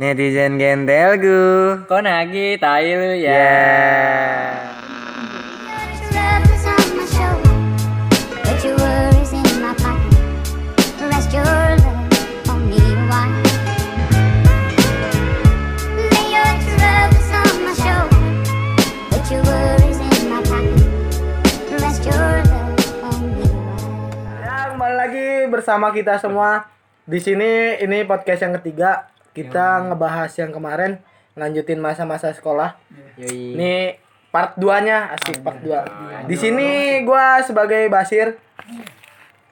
Netizen gentelgu. Kok nagi tai lu ya? Ya. Love is on my shoulder, put your worries in my pocket. Rest your love on me a while. Lay your troubles on my shoulder, put your worries in my pocket. Rest your love on me a while. Ya, kembali lagi bersama kita semua. Di sini ini podcast yang ketiga. Kita ngebahas yang kemarin, lanjutin masa-masa sekolah. Yoi. Ini part 2-nya, asik part 2. Di sini gua sebagai Basir.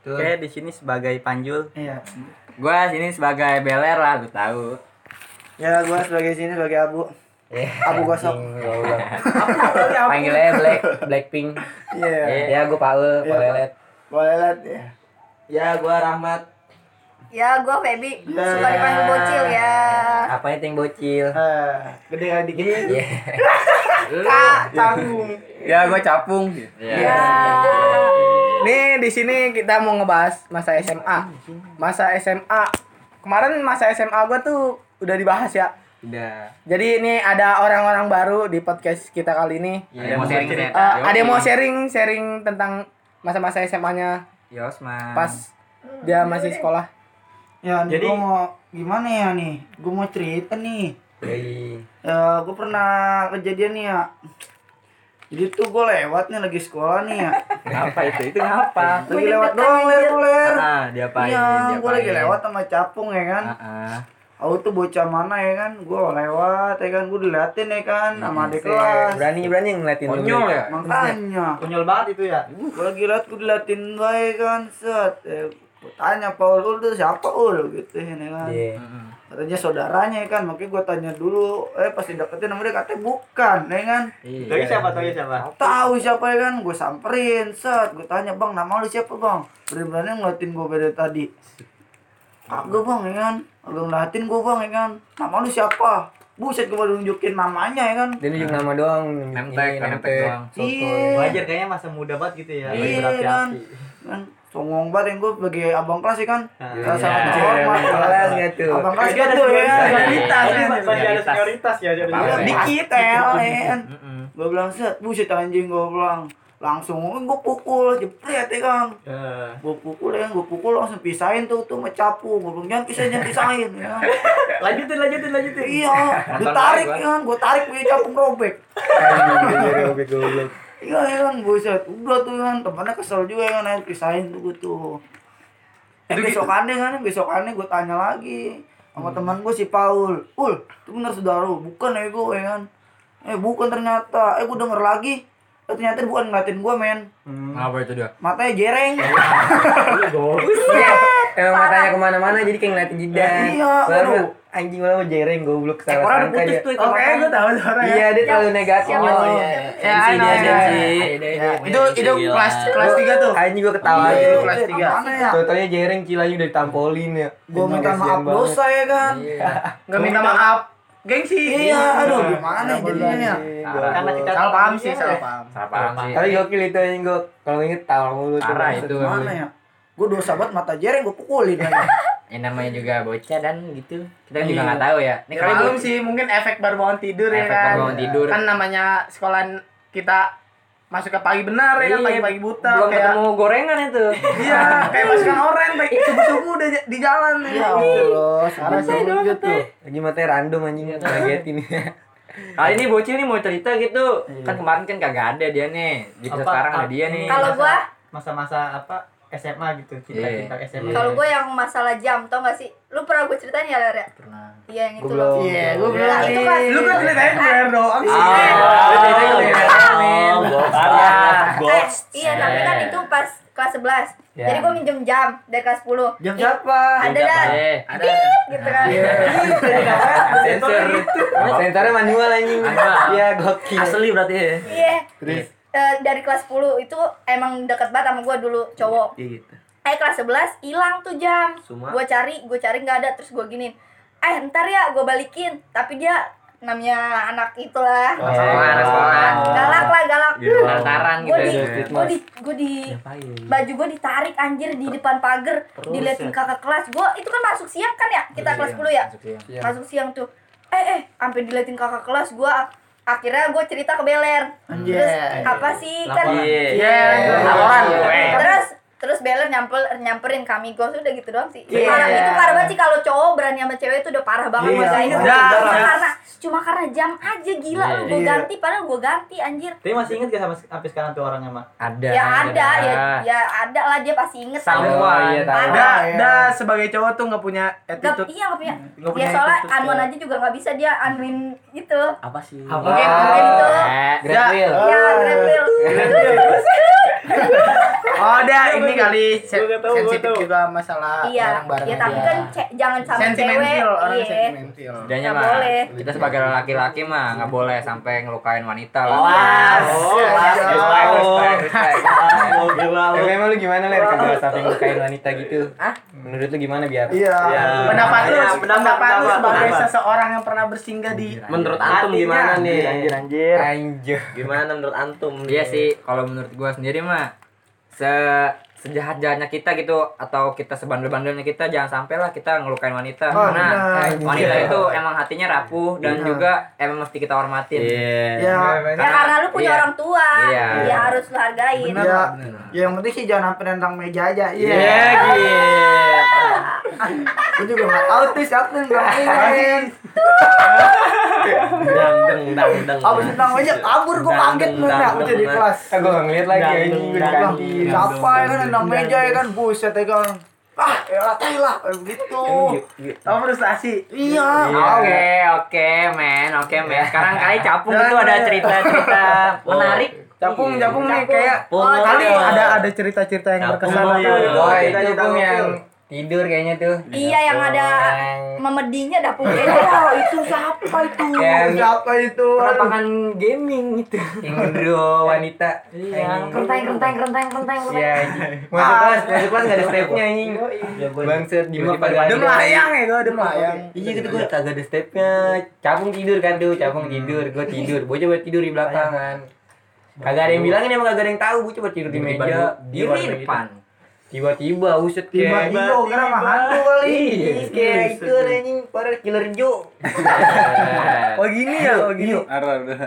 Oke, di sini sebagai Panjul. Iya. Gua sini sebagai beler lah, lu tahu. Ya, gua sebagai sini sebagai Abu. Abu gosok. Panggilnya Black, Blackpink. Iya. Ya, gua Paul, Iya, Paul. Lelet. Boleh lihat ya. Ya, gua Rahmat. Ya, gua Feby. Ya. Suka dipanggil bocil ya. Apa itu yang bocil? Eh, gede kali dikit. Iya. Kak, canggung. Ya, gua capung. Ya. Nih di sini kita mau ngebahas masa SMA. Masa SMA. Kemarin masa SMA gua tuh udah dibahas ya. Udah. Jadi ini ada orang-orang baru di podcast kita kali ini. Ada yang mau sharing Eh, cerita. ada yang mau sharing sharing tentang masa-masa SMA-nya Yosman. pas dia masih sekolah. Ya, Jadi- gua mau gimana ya nih? Gue mau cerita nih. Yoi. Ya, gue pernah kejadian nih ya. Jadi tuh gue lewat nih lagi sekolah nih ya. Apa itu? Itu ngapa? Lagi lewat doang ler ler. Ah, diapain? Iya, gue lagi lewat sama capung ya kan. Ah, ah. Aku tuh bocah mana ya kan? Gue lewat ya kan, gue diliatin ya kan sama adik Set. kelas. Berani berani ngeliatin. Konyol ya? Makanya, Konyol banget itu ya. gue lagi liat gue diliatin baik kan, set. Gue tanya Paul, Ul tuh siapa Ul? Gitu ya kan. Iya. katanya saudaranya ya kan makanya gue tanya dulu eh pas dideketin sama dia katanya bukan ya kan. Tapi siapa tahu siapa? tahu siapa ya kan gue samperin set gue tanya bang nama lu siapa bang berani-berani ngeliatin gue beda tadi kagak bang ya kan kagak ngeliatin gue bang ya kan nama lu siapa buset gue baru nunjukin namanya ya kan Dia nunjuk nama doang. Nemtek, Ini, nemtek doang. iya Wajar kayaknya masa muda banget gitu ya. Iya kan berapi-api. kan songong banget yang gue sebagai abang kelas ya kan Iya. sangat Iya. terhormat Kelas tuh? abang kelas gitu ya senioritas. kan Masih ada Senioritas. ya. jadi. Apa-apa. dikit ya kan Mm-mm. gue bilang set buset anjing gue bilang langsung gue pukul jepret ya kan gue pukul ya gue pukul langsung pisahin tuh tuh mencapu gue bilang jangan pisahin jangan pisahin ya. Lanjutin, lanjutin, lanjutin. iya ditarik ya kan gue tarik punya capung robek iya ya kan buset. Udah tuh kan temennya kesel juga ya kan ayo pisahin tuh gue tuh. Eh besokannya kan? Besokannya gue tanya lagi sama teman gue si Paul. Ul itu bener saudara. Lu? bukan ya gue ya kan eh bukan ternyata. Eh gue denger lagi. Eh, ternyata bukan ngeliatin gue men. Apa itu dia? matanya jereng. Emang matanya ke mana-mana jadi kayak ngeliatin jidat. Iya, Baru aduh. Anjing malah mau jereng goblok salah udah sangka dia. tuh Oke, gua tahu suara Iya, dia terlalu negatif. Oh, iya, Ya, dia, ya. Ya, itu itu kelas kelas 3 tuh. Anjing gua ketawa Iya, aja. kelas tiga. mana ya Tau-taunya jereng cilanya udah ditampolin ya. gue minta maaf dosa ya kan Enggak minta maaf. Gengsi. iya aduh gimana jadinya ya Karena kita Salah paham sih, salah paham. Salah paham. Tapi gokil itu anjing gua kalau inget tawa mulu tuh. Itu. gimana ya gue dosa banget mata jereng gue pukulin aja Ya namanya juga bocah dan gitu. Kita kan juga Iya. nggak tahu ya. Ini Ya, kali bu- sih mungkin efek baru bangun tidur ya Efek kan. baru bangun tidur. Kan namanya sekolah kita masuk ke pagi benar ya kan Iya, pagi-pagi buta belum kayak ketemu gorengan itu. iya kayak masukan oren baik subuh-subuh udah di jalan ya allah Parah sih gitu tuh Lagi matanya random anjing ngagetin. Kali ini bocil nih mau cerita gitu. Kan kemarin kan kagak ada dia nih. Jadi sekarang ada dia nih. Kalau gua masa-masa apa SMA gitu, cinta-cinta SMA. kalau gua yang masalah jam tau gak sih? Lu pernah gue ceritain ya, Ler ya? pernah. Iya, yang itu loh. belum. iya gue Nah, bilang itu kan lu kan ceritain gue doang sih Ah, men. Eh, iya, tapi kan itu pas kelas 11. Ya. Jadi gua minjem jam dari kelas 10. jam siapa Ada dah. Eh, ada Gitu kan. sensor. Sensornya manual anjing. Iya, gokil. Asli berarti ya. Iya. Terus Eh, dari kelas 10 itu emang deket banget sama gua dulu cowok. Iya gitu. Eh kelas 11 hilang tuh jam. Gua cari, gua cari nggak ada terus gua gini. Eh ntar ya gua balikin. Tapi dia namanya anak itulah. Oh, sekolah. Galak lah, galak. Lantaran Gue gitu. di, gue di, gue di, baju gue ditarik anjir di depan pagar, diliatin kakak kelas. Gue itu kan masuk siang kan ya, kita kelas 10 ya. Iya. Masuk siang tuh. Eh eh, sampai diliatin kakak kelas gue. Akhirnya gue cerita ke Beler. Terus apa sih kan? Iya. Laporan. Terus terus Beler nyamper nyamperin kami gue udah gitu doang sih. Iya. Parah itu parah banget sih kalau cowok berani sama cewek itu udah parah banget Iya. guys. Udah. Cuma karena cuma karena jam aja gila lu gue Iya. ganti padahal gue ganti anjir. Tapi masih inget gak sama sampai sekarang tuh orangnya, Mak? Ada. ya ada ya ya ada lah dia pasti inget Sama, iya, tahu. Ada. Dah, dah sebagai cowok tuh nggak punya Gak, attitude. iya gak punya. Nggak Ya punya soalnya attitude, anuan ya. aja juga gak bisa dia anuin gitu. Apa sih? Mungkin Mungkin itu. Eh, Wheel. Ya, Grab Wheel. Oh, dah ini kali se- Gua nggak tahu, sensitif juga masalah Iya, barang-barang ya tapi kan ce- jangan sama cewek. sentimental orang Iya. sentimental. Mah boleh. kita sebagai laki-laki mah nggak boleh sampai ngelukain wanita lah. Oh, Kelas. respect, respect, respect. Tapi emang lu gimana ler kalau sampai ngelukain wanita gitu? Ah, menurut lu gimana biar? Iya. Pendapat lu, Iya, pendapat, lu pendapat, sebagai pendapat. seseorang yang pernah bersinggah di Menurut antum gimana nih? Anjir, anjir. Anjir. Gimana menurut antum? Iya sih, kalau menurut gua sendiri mah se sejahat-jahatnya kita gitu atau kita sebandel-bandelnya kita jangan sampai lah kita ngelukain wanita Oh, karena benar. wanita itu emang hatinya rapuh dan Benar. juga emang mesti kita hormatin. Iya. Ya, Ya karena lu punya Iya. orang tua. Iya. Ya harus lu hargain. bener. Ya, ya yang penting sih jangan sampai meja aja. Iya. Iya gitu. Gue juga nggak tahu tuh siapa yang nendang meja. Dang deng dang deng. Abis nendang meja kabur gue kaget lu ya. Udah di kelas. Ah, gua nggak ngeliat lagi anjing di Bilang, kantin. siapa ya kan nendang meja ya kan buset ya kan. Ah, ya latih lah begitu. Oh, frustasi. Iya. Oke, oke, men, oke, men. Sekarang kali capung itu ada cerita-cerita menarik. Capung, capung nih kayak Oh, kali capung. ada ada cerita-cerita yang berkesan apa? iya. Itu yang tidur kayaknya tuh. Iya yang ada memedinya dapur Oh, itu siapa itu? Yang- Siapa itu? Penampakan gaming itu. Yang gendro wanita. Iya. Renteng, renteng, renteng, renteng, Iya. Masuk kelas, masuk kelas nggak ada stepnya anjing. Bangsat tiba-tiba Dia ada. melayang ya gua, dia melayang. Iya gitu gue kagak ada stepnya. Capung tidur kan tuh, capung tidur, gue tidur. Gue coba tidur di belakangan. Kagak ada yang bilangin emang kagak ada yang tahu, gue coba tidur di meja. di depan. Tiba-tiba uset kayak Tiba-tiba kira mah hantu kali. Iya, kayak itu anjing para killer Joe. Oh gini ya, oh gini.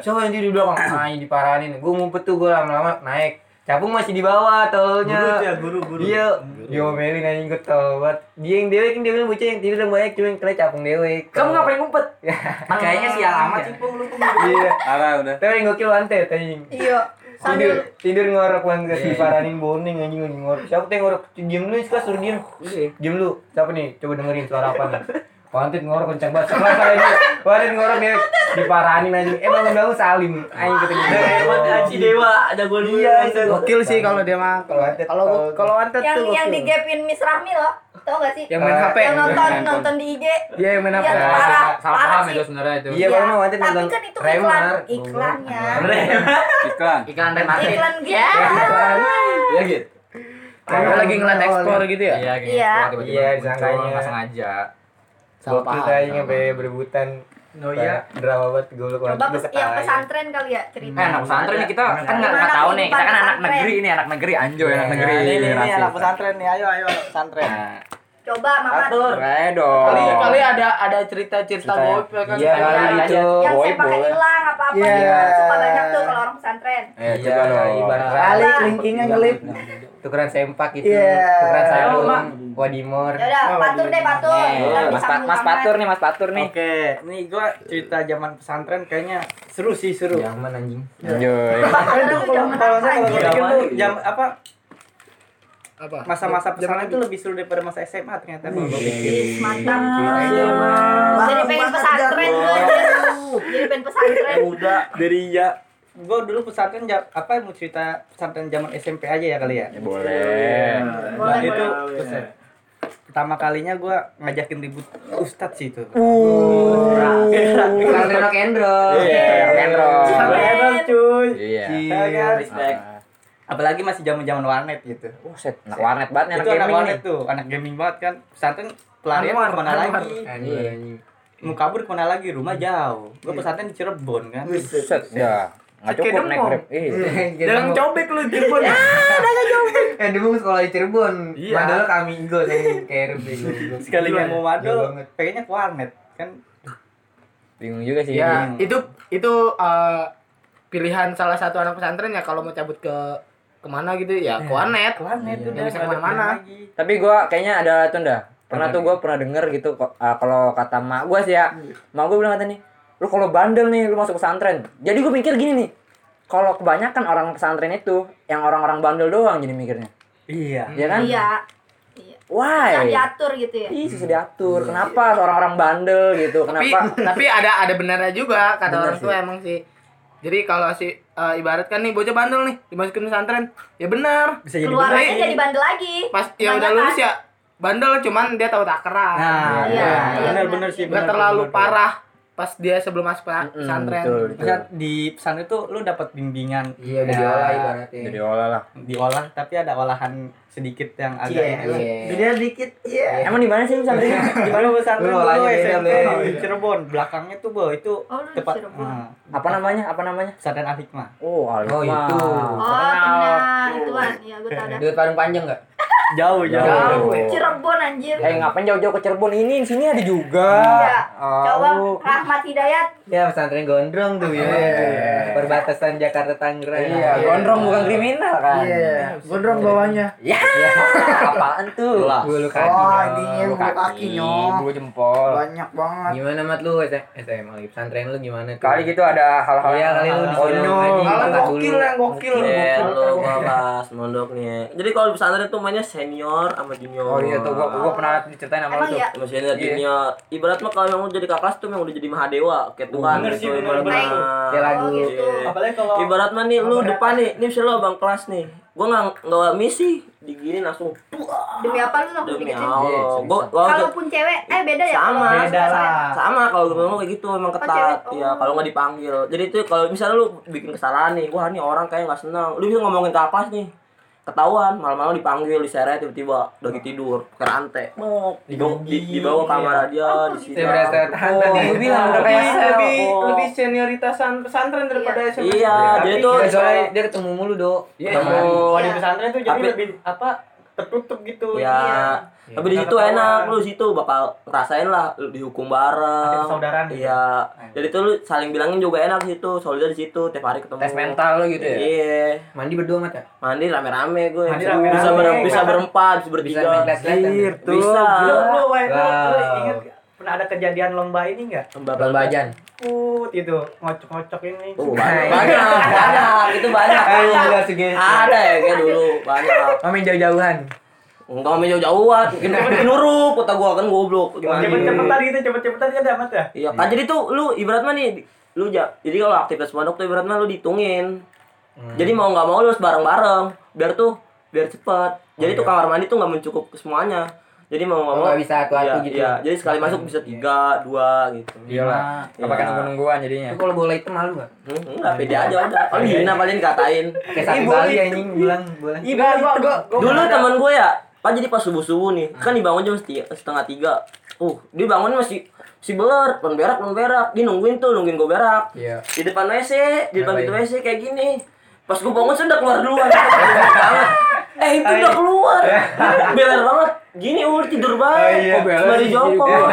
Coba yang tidur di belakang, ah diparanin. Gue ngumpet tuh gue lama-lama naik. Capung masih di bawah tolnya. Guru ya, guru, guru. Iya, diomelin anjing gue tol banget. Dia yang dewek, yang dewek bocah yang tidur banyak cuma yang kena capung dewek. Kamu ngapain ngumpet? Kayaknya sial amat sih, Pung, lu. Iya. Arah udah. Tapi yang gokil wanted anjing. Iya. Tidur, tidur ngorok banget diparanin boning anjing anjing ngorok. Siapa tuh yang ngorok? Diam dulu sekelas suruh diam. Diam lu. Siapa nih? Coba dengerin suara apa nih? Wanted ngorok kencang banget. Sekelas aja. Wanted ngorok dia diparanin anjing. Eh bangun bangun salim. Anjing kata gitu. Hebat Aci Dewa, ada. Iya, Wanted. Gokil sih kalau dia mah. Kalau wanted. Kalau kalau yang tuh yang gokil. digapin Miss Rahmi loh. Tau gak sih? yang main Eh, HP. Yang nonton nonton di IG. Iya, yang main HP. Yang parah, salah parah paham sih. itu sebenarnya itu. Iya, kalau mau wanted Tapi nonton kan itu iklan, iklannya. Iklan. Iklan remarket. Iklan gitu. Iya gitu. Kayak lagi ngeliat explore gitu ya? Iya, gitu. Iya. Tiba-tiba Iya, disangkanya. nggak sengaja. Salah paham, salah sampai berebutan. Oh iya. Drama banget gue lu Coba pes- yang pesantren kali ya cerita. Eh, anak pesantren nih kita kan nggak tahu nih. Kita kan anak negeri ini, anak negeri anjo anak negeri. Ini ini anak pesantren nih. Ayo ayo pesantren. Nah, Coba Mamat. Atur. Boleh dong. Kali kali ada ada cerita-cerita Cerita ya. goib ya kan? Iya, gitu. Yang Boy, saya pakai boy. hilang apa-apa gitu. Suka banyak tuh kalau orang pesantren. Eh, Iya, coba dong. ibarat Kali Coba. kelingkingnya ngelip. tukeran sempak gitu. Iya. Tukeran Ayo, sarung. Wadimor. Ya udah, patur deh patur. Nih, Biar Mas, bisa Pa- Mas Patur nih, Mas Patur nih. Oke, nih gua cerita zaman pesantren kayaknya seru sih seru. Zaman anjing. Anjoy. Itu kalau kalau saya kalau anjir? pikir tuh jam apa Apa? masa-masa pesantren itu lebih seru daripada masa SMA ternyata Mantap. Iya, Jadi pengen pesantren gue. Jadi pengen pesantren. udah dari ya gua dulu pesantren apa mau cerita pesantren zaman SMP aja ya kali ya. Boleh. Boleh, Nah, itu boleh. Pertama kalinya gua ngajakin ribut ustadz sih itu. Tukeran rock and roll. Iya, rock and roll. Sampai enak cuy. Iya. Iya, respect. Apalagi masih zaman-zaman warnet gitu. Buset, anak warnet banget anak anak gaming warnet nih. tuh, anak gaming banget kan. Pesantren pelarian ke mana lagi? Mau kabur ke mana lagi rumah jauh gue pesantren di Cirebon kan Set, ya. Nggak cukup naik grab. Iya. Dalam cobek lu Cirebon. Eh dulu sekolah di Cirebon. Iya. Padahal kami gue yang kayak sekali yang mau madol pengennya ke warnet kan Bingung juga sih. Ya, Bingung. itu itu eh, pilihan salah satu anak pesantren ya kalau mau cabut ke ke mana gitu ya ke warnet. ke warnet Iya. udah bisa ke mana-mana. Tapi gua kayaknya ada tuh dah. Pernah tuh gua pernah denger gitu ah, kalau kata mak gua sih ya. Mak gua bilang kata nih, lu kalau bandel nih lu masuk pesantren. Jadi gua mikir gini nih. Kalau kebanyakan orang pesantren itu yang orang-orang bandel doang jadi mikirnya. iya Ya kan? Iya. Iya. Why? Bisa diatur gitu ya. Ih, susah diatur. Kenapa orang-orang bandel gitu? Tapi Kenapa? tapi ada ada benarnya juga kata Benar orang tua emang sih. Jadi kalau si eh, ibaratkan nih bocah bandel nih dimasukin pesantren, ya benar. bisa jadi Keluar bener aja sih. jadi bandel lagi. Pas ya udah lulus ya bandel cuman dia tahu tak keras. nah Iya, iya iya, benar benar. sih Nggak benar, terlalu benar. parah pas dia sebelum masuk pesantren. betul, betul. Misal di pesantren itu lu dapat bimbingan Iya ya, diolah ibaratnya. Jadi olah lah. diolah tapi ada olahan sedikit yang agak Iya, Beda dikit. Iya. Emang di mana sih pesantrennya? di mana pesantren Lu SMP di Cirebon belakangnya tuh bo itu Oh, lu di tepat Cirebon. nah, Apa namanya? Apa namanya? pesantren Al Hikmah Oh, Alif. Oh, itu. Oh, temennya itu kan. Iya, gue dah. Duit paling panjang enggak? Jauh jauh, Jauh. Cirebon anjir. Eh, ngapain jauh-jauh ke Cirebon ini? Sini ada juga. Iya. Oh. Coba Rahmat Hidayat. Ya pesantren gondrong tuh ya. Iya. Perbatasan Jakarta Tangerang. Iya, gondrong bukan kriminal kan? Iya. Gondrong bawahnya. Ya, apaan tuh? Bulu kaki. Oh, Bulu kaki nyok. bulu jempol. Banyak banget. Gimana mat lu SM, SMA lagi pesantren lu gimana tuh? Kali gitu ada hal-hal Iya, kali lu disuruh konyol. ngaji. Gokil yang gokil. Ya, gokil. lu gua bahas mondoknya. Jadi kalau di pesantren tuh mainnya senior sama junior. Oh iya tuh gua gua pernah diceritain sama lu tuh. iya? Sama senior Iya. junior. Ibarat mah kalau yang udah jadi kakak kelas tuh yang udah jadi mahadewa kayak Tuhan bener gitu. sih, bener, ibarat bener. mah. Kayak lagu. Oh, gitu. Iya. apalagi kalau Ibarat mah nih lu depan nih, ini misalnya lu bang kelas nih. Gua nggak nggak misi digini langsung Demi apa lu langsung demi? Allah. Gua gua Kalaupun cewek, eh beda ya Sama. beda lah sama kalau gue ngomong kayak gitu emang cewek. ketat Oh. ya kalau nggak dipanggil jadi itu kalau misalnya lu bikin kesalahan nih wah ini orang kayak nggak senang lu bisa ngomongin ke kelas nih ketahuan malam-malam dipanggil diseret tiba-tiba lagi tidur ke rantai mau dibawa, di, dibawa kamar aja di sini Oh, tadi. gua bilang udah kayak lebih lebih, lebih senioritasan pesantren daripada SMA. iya jadi tuh Iya, dia ketemu mulu, Do. Iya, di Iya. pesantren tuh jadi lebih apa tertutup gitu ya tapi di situ enak lu di situ bakal ngerasain lah lu dihukum bareng. Persaudaraan gitu. iya. Jadi tuh lu saling bilangin juga enak di situ solidar di situ tiap hari ketemu. Tes mental lu gitu ya. iya. Mandi berdua mat ya? mandi rame-rame gue. Mandi bisa, rame-rame. bisa, ber- bisa Bisa- berempat bisa bertiga. Bisa. Anjir, tuh bisa lu lu, gak? pernah ada kejadian lomba ini enggak Lomba ajan. Put itu ngocok-ngocok ini Oh, banyak, banyak, banyak, itu banyak. Ayo gitu. Ada ya kayak dulu, banyak. Main jauh-jauhan. Enggak main jauh-jauhan, bikin huruf, kota gua kan goblok. Gimana? cepet-cepetan gitu cepet-cepetan kan dapat ya Iya, kan jadi tuh lu ibarat mah nih, lu ja, jadi kalau aktivitas pondok tuh ibarat mah lu dihitungin. Jadi mau nggak mau lu harus bareng-bareng, biar tuh biar cepet. Jadi tuh kamar mandi tuh nggak mencukup semuanya. Jadi mau nggak Oh, mau nggak bisa satu-satu iya, gitu. Iya, jadi sekali masuk bisa tiga, dua gitu. Iyalah. Iya. Apa kan nunggu-nungguan jadinya. Itu kalau bola hitam malu gak? Hmm, enggak pede aja udah. Paling hina paling dikatain. Kayak sapi Bali anjing bilang bola. Enggak, gua gua gua Dulu teman gue ya, Pak jadi pas subuh subuh nih, kan dibangun jam setengah tiga. Uh, dia bangun masih si beler, belum berak, belum berak. Dia nungguin tuh, nungguin gue berak. Iya. Di depan WC, di depan pintu WC kayak gini. Pas gue bangun sudah keluar duluan. banget. Eh itu udah keluar. Beler banget. Gini udah tidur banget. Oh, beler Sembari sih, jongkok. gitu.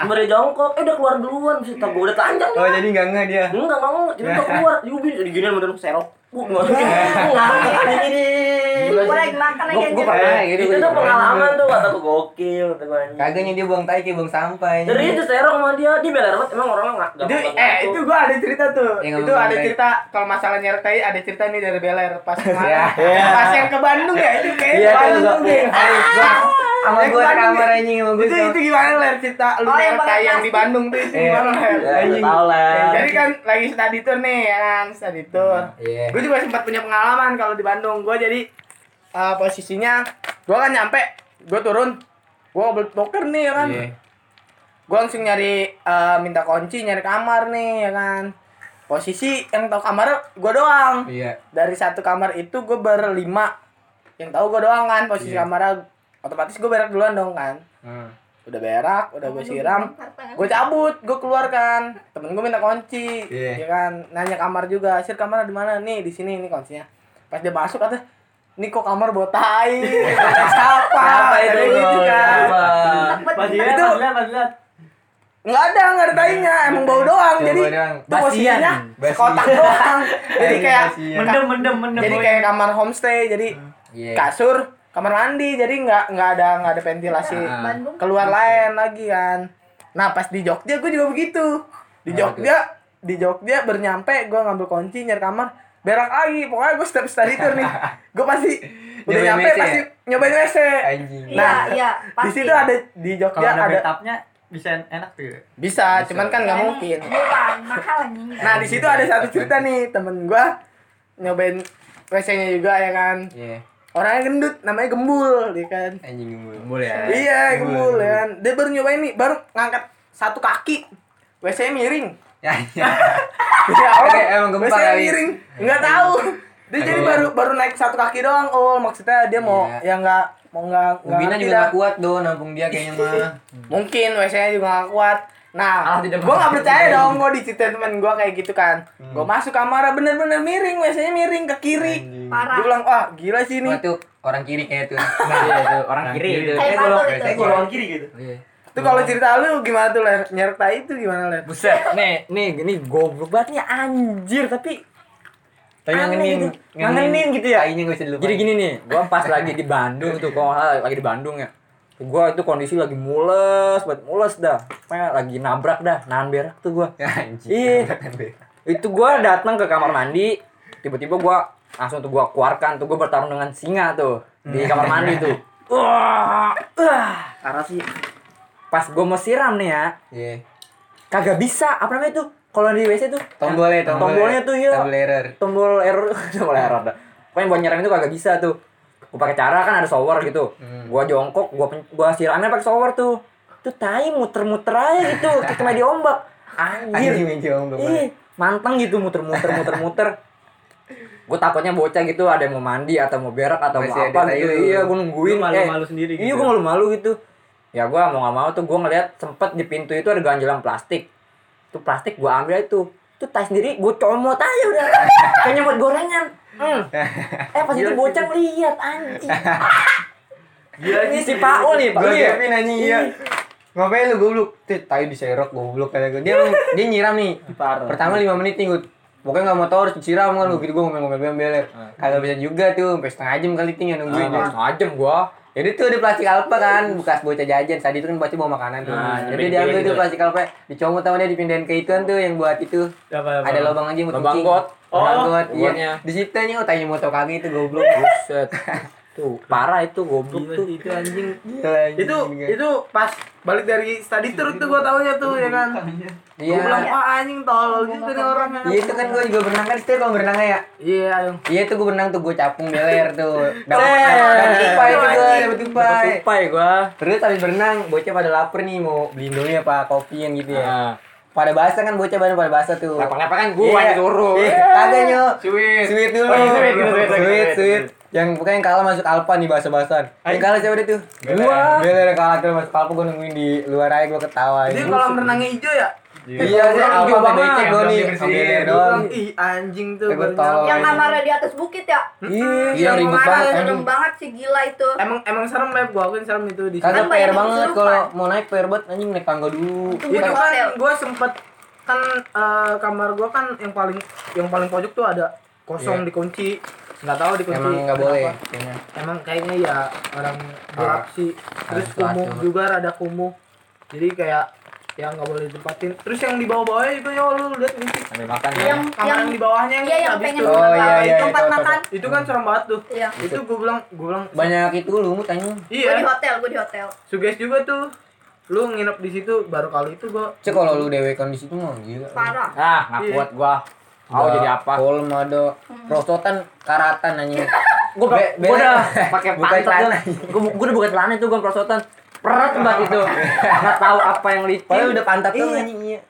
Sembari jongkok. Eh udah keluar duluan. Bisa tak gue udah telanjang. Oh, jadi enggak enggak dia. Enggak, enggak mau. Jadi udah keluar. Yubi, jadi gini model serok. Bu, enggak. Gini. Gue lagi makan gua anjir. pernah gitu. Itu tuh pengalaman tuh kata gue gokil kata gue anjing. Kagak nih dia buang tai kayak buang sampah. Dari itu serong sama dia, dia beler banget emang orangnya enggak itu eh itu gua ada cerita tuh Yang itu ada cerita kalau masalah nyertai ada cerita nih dari Beler pas kemarin Ya. pas yang ke Bandung ya itu kayak Iya, itu Bandung gua. deh Gua sama Bandung kamar anjing sama gua. itu itu gimana ler cerita lu Oh, yang di. Bandung tuh itu Iya. gimana ler anjing jadi kan lagi study tour nih ya kan study tour Iya. gue juga sempat punya pengalaman kalau di Bandung gue jadi eh, posisinya gue kan nyampe gue turun. Gue beli poker nih ya kan. Iya. gue langsung nyari eh, minta kunci nyari kamar nih ya kan. Posisi yang tahu kamar gue doang. Iya. dari satu kamar itu gue berlima. Yang tahu gue doang kan posisi Iya. kamarnya otomatis gue berak duluan dong kan. Hmm. udah berak udah gue siram. gue cabut gue keluarkan temen gue minta kunci Iya. ya kan. Nanya kamar juga sir kamar di mana? Nih di sini ini kuncinya. Pas dia masuk kata ini kok kamar bawa tai siapa itu? Gitu kan Siapa? Pas dilihat, Itu- pas dilihat, pas dilihat. nggak ada nggak ada tainya emang bau doang jadi doang. itu posisinya Basian. kotak doang jadi kayak. Mendem, mendem, mendem. jadi kayak kamar homestay jadi Iya. kasur kamar mandi jadi nggak nggak ada nggak ada ventilasi Ah. Bandung keluar lain lagi kan nah pas di Jogja gue juga begitu di Jogja di Jogja bernyampe gue ngambil kunci nyari kamar berak lagi pokoknya gue setiap study tour nih gue pasti udah Nyobain nyampe WC ya? pasti nyobain WC Anjing. iya Nah, iya di pasti situ ada di Jogja ada ada bathtubnya bisa enak tuh. bisa cuman kan nggak mungkin mahal anjing nah di situ ada satu cerita nih temen gue nyobain WC-nya juga ya kan Iya. orangnya gendut namanya gembul ya kan Anjing gembul. Gembul ya. Iya, Gembul, gembul ya kan. Dia baru nyobain nih, baru ngangkat satu kaki. WC miring. Ya, ya. Ya Oke, emang gempa WC kali. miring. Enggak tahu. Dia jadi Iya. baru baru naik satu kaki doang. Oh, maksudnya dia mau Iya. ya enggak mau enggak enggak Ubina juga dah. gak kuat do nampung dia kayaknya mah. Mungkin WC-nya juga gak kuat. Nah, Ah, nggak mau. percaya dong gua diceritain temen gua kayak gitu kan. Hmm. Gua masuk kamar bener-bener miring, WC-nya miring ke kiri. parah Gua bilang, "Wah, gila sih ini." Wah tuh orang kiri kayak tuh. Iya, itu orang kiri itu. kayak kalau patung itu kayak golongan kiri gitu. Tuh kalau cerita lu gimana tuh, Ler? Nyerta itu gimana, Ler? Buset, nih, nih, gini goblok banget nih anjir, tapi Tapi ngangenin, gitu. Ngangenin gitu ya? Kayaknya gak usah dilupain. Jadi gini nih, gua pas lagi di Bandung tuh, kalau lagi di Bandung ya. Gua itu kondisi lagi mules, buat mules dah. Kayak lagi nabrak dah, nahan berak tuh gua. Ya, anjing. Iya. Itu gua datang ke kamar mandi, tiba-tiba gua langsung tuh gua keluarkan tuh gua bertarung dengan singa tuh di kamar mandi tuh. Wah, wah. Karena sih Pas gua mau siram nih ya, Iya. kagak bisa. Apa namanya tuh? Kalau di WC tuh Tombolnya, tombolnya. tombolnya tuh ya. Tombol error. tombol error tombol error dah pokoknya buat nyiram itu kagak bisa tuh gua pakai cara kan ada shower gitu Hmm. gua jongkok gua pen- gua siramnya pakai shower tuh tuh tai muter-muter aja gitu kayak kena diombak anjir ih manteng gitu muter-muter muter-muter gue takutnya bocah gitu ada yang mau mandi atau mau berak atau mau Masih apa ada gitu iya gue nungguin Lu malu-malu sendiri iya gitu. gue malu-malu gitu ya gue mau nggak mau tuh gue ngeliat sempet di pintu itu ada ganjelan plastik tuh plastik gue ambil itu tuh tas sendiri gue comot aja udah kayaknya buat gorengan hmm. eh pas itu bocah lihat anjing Gila ini si Paul nih Pak Gua Iya. Kevin anjing iya. Ngapain lu goblok? Tuh tahu diserok goblok kata gue. Dia dia nyiram nih. Parah. Pertama 5 menit nih gue. Pokoknya gak mau tau harus disiram kan lu gitu gue ngomel-ngomel beler. Kagak bisa juga tuh, sampai setengah jam kali tinggal nungguin. Nggak setengah jam gue Jadi tuh ada plastik alpa kan, bekas bocah jajan. Tadi itu kan bocah bawa makanan tuh. Ah, Jadi diambil gitu. tuh plastik alpa, dicomot sama dia dipindahin ke ituan tuh yang buat itu. Apa, apa? Ada lubang aja buat Lubang kucing. got. Lubang Oh, got. Iya. buatnya. Di situ nya tanya mau tau kaki itu goblok. buset tuh parah itu goblok Gila tuh itu anjing. Itu itu pas balik dari study tour itu gua taunya tuh ya kan Iya. gua bilang wah anjing tolol gitu nih orangnya Iya itu kan gue juga berenang kan setiap kalau berenangnya ya. iya ayo Iya tuh gue berenang tuh gue capung beler tuh. Dapat dapat tupai tuh gue, dapat tupai. tupai gue Terus habis berenang, bocah pada lapar nih mau beli indomie apa kopian gitu ya. Pada basah kan bocah pada pada basah tuh. Lepak-lepak kan gua Iya. yang suruh. Iya, Kagak nyo. Sweet. Sweet dulu. Oh, iya, sweet, gitu, sweet, sweet, sweet, sweet. Yang pokoknya yang kalah masuk alpa nih bahasa-bahasan. Yang kalah siapa dia tuh? Gua. Beler yang kalah tuh masuk alpa gue nungguin di luar aja gue ketawa. jadi kolam renangnya hijau ya Iya, sih banget. becek gue nih. Belum Sampai dibersihin. beler Gua doang. bilang, ih anjing tuh Ya, nyampe. yang kamarnya di atas bukit ya Iya, yang ribet banget serem banget sih gila itu emang emang serem lab gua akuin serem itu di Kagak Kan PR banyak banget kalau mau naik PR banget anjing naik tangga dulu. Itu kan gua sempet kan eh, kamar gua kan yang paling yang paling pojok tuh ada kosong Iya. dikunci nggak tahu dikunci Emang nggak boleh. kayaknya. emang kayaknya ya orang gelap sih terus kumuh juga rada kumuh jadi kayak ya nggak boleh ditempatin. Terus yang di bawah-bawahnya itu ya lu lihat nih sambil makan yang, ya. Yang- kamar yang, yang- di bawahnya yang iya yang habis pengen tuh. Oh, iya, iya, tempat itu, makan. Itu kan serem banget tuh. Iya. Itu gue bilang gue bilang Banyak itu lumut anjing. gue di iya hotel gue di hotel. Suges juga tuh. Lu nginep di situ baru kali itu gua. Cek kalau lu dewekan di situ mah gila. parah. Ah nggak Iya. kuat gua. Mau jadi apa? Kolom ada prosotan karatan anjing. gua Be- gua udah pakai pantat. gua gua udah buka celana itu gua prosotan perat banget itu nggak tahu apa yang licin Padahal udah pantat tuh Iya. anjing iya.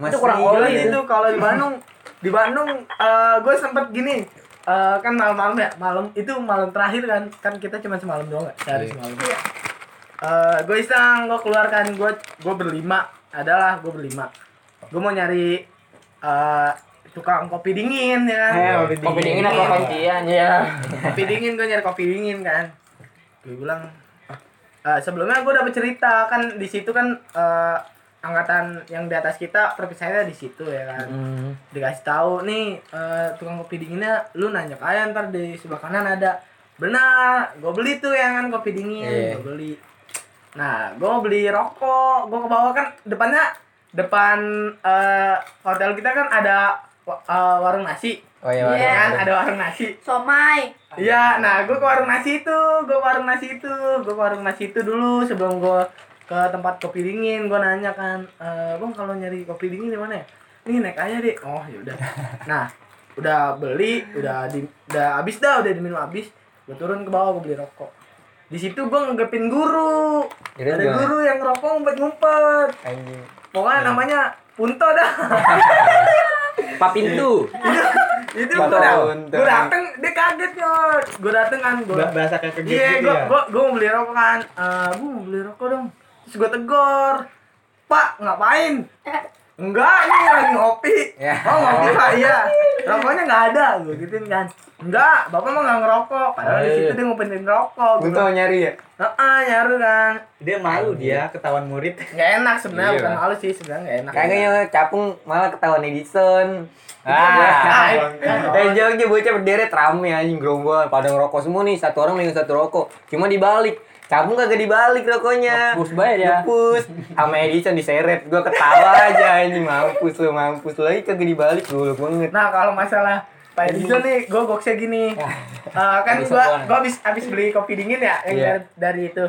Itu kurang oli Gila itu. itu kalau di Bandung di Bandung gue sempet gini eh, kan malam-malam ya malam itu malam terakhir kan kan kita cuma semalam doang ya sehari Iya. semalam Iya. eh gue iseng gue keluarkan gue gue berlima adalah gue berlima gue mau nyari eh tukang kopi dingin ya kan Eh, kopi Kopi dingin atau kopian ya. kopi dingin gue nyari kopi dingin kan gue bilang "Ah, eh, sebelumnya gue dapet cerita kan di situ kan eh, angkatan yang di atas kita perpisahannya di situ ya kan Hmm. dikasih tahu nih eh, tukang kopi dinginnya lu nanya aja ntar di sebelah kanan ada benar gue beli tuh yang kan kopi dingin Iya. gue beli nah gue mau beli rokok gue ke bawah kan depannya depan eh, hotel kita kan ada eh, warung nasi Oh iya, Iya. ya kan ada warung nasi Somai. Iya, nah gue ke warung nasi itu, gue ke warung nasi itu, gue ke warung nasi itu dulu sebelum gue ke tempat kopi dingin, gue nanya kan, e, bang kalau nyari kopi dingin di mana ya? Nih naik aja deh. Oh yaudah. Nah, udah beli, udah di, udah habis dah, udah diminum habis, gue turun ke bawah gue beli rokok. Di situ gue ngegepin guru, Jadi ada gimana? guru yang ngerokok ngumpet-ngumpet. Anjing. Pokoknya namanya Punto dah. Papintu. itu gue dateng, gue dateng, dia kaget nyot. Gue dateng kan, gue Ba- bahasa kayak kerja Iya, gitu gua, ya. gua, mau beli rokok kan. Eh, gua mau beli rokok dong. Terus gua tegor. Pak, ngapain? Enggak, ini lagi ngopi. Ya. Oh, ngopi Pak, iya. Rokoknya nggak ada, gua gituin kan. Enggak, Bapak mah nggak ngerokok. Padahal di situ dia ngumpetin rokok. Gua Untung nyari ya. Heeh, nyaru kan. Dia malu dia ketahuan murid. Nggak enak sebenarnya, Iya, bukan malu sih sebenarnya nggak enak. Kagaknya capung malah ketahuan Edison. Ah, Eh jauhnya bocah berderet rame anjing gerombolan pada ngerokok semua nih satu orang megang satu rokok cuma dibalik capung kagak dibalik rokoknya Mampus banget ya. Mampus. sama Edison diseret gua ketawa aja anjing mampus lu mampus lagi kagak dibalik dulu banget Nah kalau masalah Pak Edison nih, gue goksnya gini. Eh, kan gue gua habis habis beli kopi dingin ya yang Iya. dari, dari itu.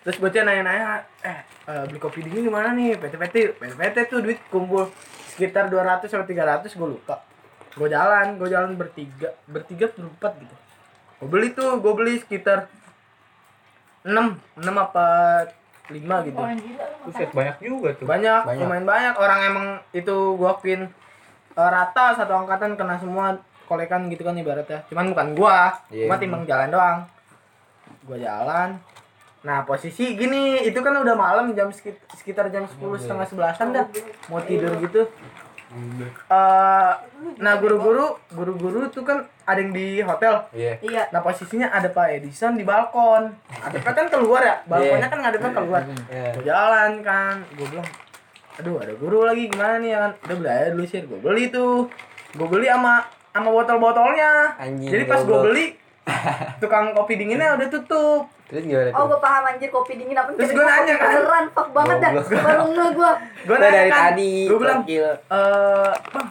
Terus bocah nanya-nanya, eh eh, beli kopi dingin di mana nih? PT-PT, PT-PT tuh duit kumpul sekitar 200 sampai 300 gue lupa. Gue jalan, gue jalan bertiga, bertiga berempat gitu. Gue beli tuh, gue beli sekitar 6, 6 apa 5 gitu. Buset, banyak juga tuh. Banyak, Banyak. lumayan banyak orang emang itu gua akuin eh, rata satu angkatan kena semua kolekan gitu kan ibaratnya. Cuman bukan gua, Iya. cuma timbang jalan doang. Gua jalan. Nah posisi gini, itu kan udah malam jam sekit- sekitar jam 10 setengah sebelasan dah. Mau tidur gitu. Eh, nah guru-guru, guru-guru tuh kan ada yang di hotel. Iya. Iya. Nah posisinya ada Pak Edison di balkon. Ngadepnya kan keluar ya, balkonnya kan ngadepnya keluar. Iya. Gue jalan kan, gue bilang, aduh ada guru lagi gimana nih ya kan? Udah beli aja dulu sih, gue beli tuh, gue beli sama sama botol-botolnya. Anjing, Jadi pas gue goblok. beli, tukang kopi dinginnya udah tutup. Terus gimana Oh, gue paham anjir kopi dingin apa Terus kopi nanya kan? beneran fuck banget dah. Baru nge gua. Gue Udah dari tadi gue bilang, eh bang,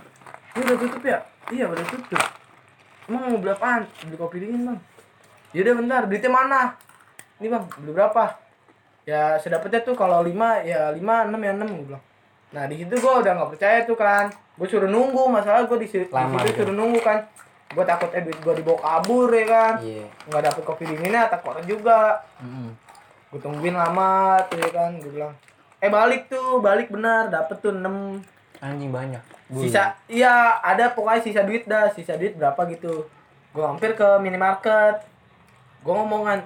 ini udah tutup ya? Iya udah tutup. Emang mau beli apaan? Beli kopi dingin bang. Yaudah bentar, duitnya mana? Ini bang, beli berapa? Ya sedapetnya tuh kalau 5 ya 5, 6 ya 6 gue bilang. Nah di situ gue udah nggak percaya tuh kan. Gue suruh nunggu, masalah gue di situ di situ gitu. suruh nunggu kan. Gue takut eh duit gue dibawa kabur ya kan. iya Nggak dapet kopi dinginnya, takut juga. Mm-mm. Gue tungguin lama tuh ya kan. Gue bilang, eh balik tuh, balik benar, dapet tuh 6 anjing banyak sisa iya ada pokoknya sisa duit dah sisa duit berapa gitu gue hampir ke minimarket gue ngomongan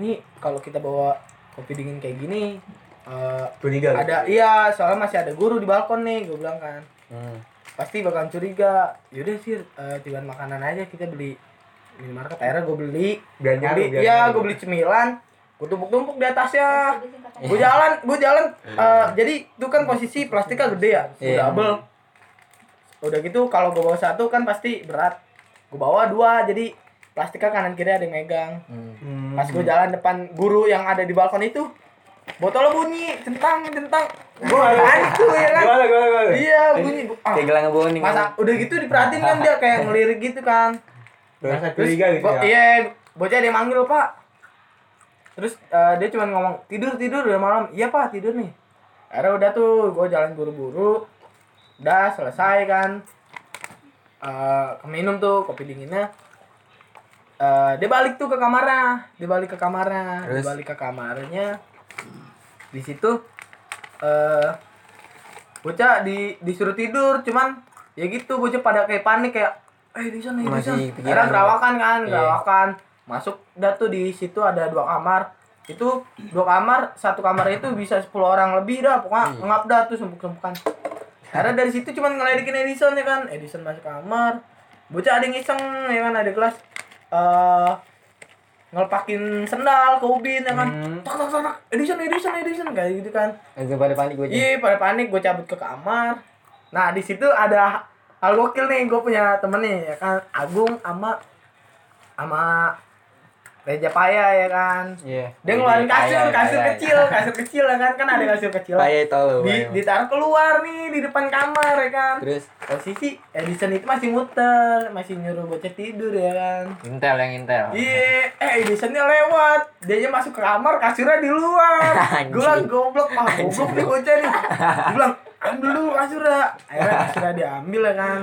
nih kalau kita bawa kopi dingin kayak gini eh, Curiga. ada iya soalnya masih ada guru di balkon nih gue bilang kan hmm. Pasti bakalan curiga. Yaudah sih eh, tiban makanan aja kita beli minimarket. Akhirnya gue beli Biar Gua nyaru, beli biar iya gue beli cemilan. Gue tumpuk-tumpuk di atasnya. Gue jalan gue jalan. Eh, jadi itu kan posisi plastiknya gede ya? Iya. double. Udah gitu kalau gue bawa satu kan pasti berat. Gue bawa dua jadi plastiknya kanan kiri ada yang megang. Hmm. pas gue jalan depan guru yang ada di balkon itu botolnya bunyi centang centang gue hancur ya kan Gimana, gimana, gimana? iya bunyi ah, kayak gelang boni masa udah gitu diperhatiin kan dia kayak ngelirik gitu kan Rasa Terus, curiga gitu bo- ya. Iya, bocah dia manggil pak. Terus eh, dia cuma ngomong tidur tidur udah malam. Iya pak tidur nih. Akhirnya udah tuh, gue jalan buru-buru. Udah selesai kan. Eh keminum tuh kopi dinginnya. Eh dia balik tuh ke kamarnya. Dia balik ke kamarnya. Dia Terus? balik ke kamarnya. Di situ eh bocah di disuruh tidur, cuman ya gitu bocah pada kayak panik kayak eh di sana di sana. pikiran. Akhirnya gerawakan kan Iya. gerawakan. Masuk dah tuh di situ ada dua kamar. Itu dua kamar satu kamar itu bisa 10 orang lebih dah pokoknya ngap dah tuh sempuk-sempukan. Karena dari situ cuman ngeledekin Edison ya kan? Edison masuk kamar. Bocah ada yang iseng ya kan? Ada kelas. Eh ngelepakin sendal ke ubin ya kan? Tak tak tak tak. Edison Edison Edison kayak gitu kan. Langsung pada panik gue. Iya, pada panik gue cabut ke kamar. Nah, di situ ada hal gokil nih, gue punya temen nih, ya kan, Agung sama sama Reja Paya ya kan. Iya. Dia ngeluarin kasur, Paya, kasur paya. kecil, kasur kecil ya kan, kan ada kasur kecil. Paya tahu. Di, ditaruh keluar nih di depan kamar ya kan. Terus Posisi Edison itu masih muter, masih nyuruh bocah tidur ya kan. Intel yang intel. Iya, eh Edisonnya lewat. Dia masuk ke kamar, kasurnya di luar. Gue bilang goblok, ah goblok nih bocah nih. Gue bilang ambil dulu kasurnya. Akhirnya kasurnya diambil ya kan.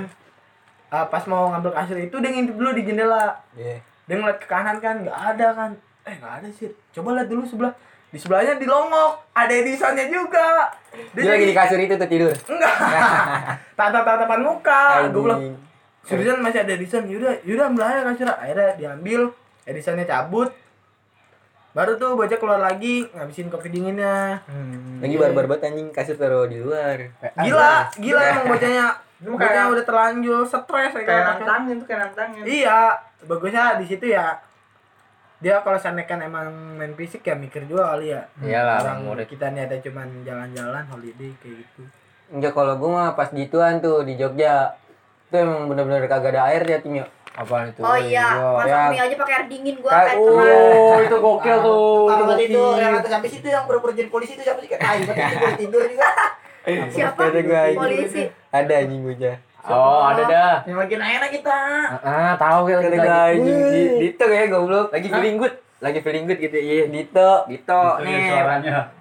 Ah, pas mau ngambil kasur itu dia ngintip dulu di jendela. Iya. Dia ngeliat ke kanan kan, nggak ada kan. Eh nggak ada sih. Coba lihat dulu sebelah. Di sebelahnya dilongok, ada Edisonnya juga. Dia lagi di kasur itu tuh tidur. Enggak. Tatap-tatapan muka. Gue bilang. Seriusan masih ada Edison, yaudah, yaudah ambil aja kasur. Akhirnya diambil, Edisonnya cabut. Baru tuh bocah keluar lagi, ngabisin kopi dinginnya. Lagi barbar banget anjing kasur taruh di luar. Gila, gila emang bocahnya. Bocahnya udah terlanjur stres ya kayak nantangin tuh kayak nantangin Iya, bagusnya di situ ya. Dia kalau seandainya kan emang main fisik ya mikir juga kali ya. Iyalah, Orang murid. kita niatnya cuman jalan-jalan holiday kayak gitu. Enggak kalau gue mah pas gituan tuh di Jogja. Itu emang bener-bener kagak ada air dia timnya. Apaan itu? Oh iya, masak ya. mie aja pakai air dingin gua Ka- kayak tenang. Oh, itu gokil tuh. Kalau itu yang atas sampai situ yang pura-pura jadi polisi itu siapa sih? Kayak tai tidur juga. Siapa? Ada. Polisi. Ada anjing bocah. Oh, ada dah. Yang lagi naik kita. Ah, tahu kan lagi. di Dito kayak goblok. Lagi feeling good. Lagi feeling good gitu. Iya. Dito. Dito nih.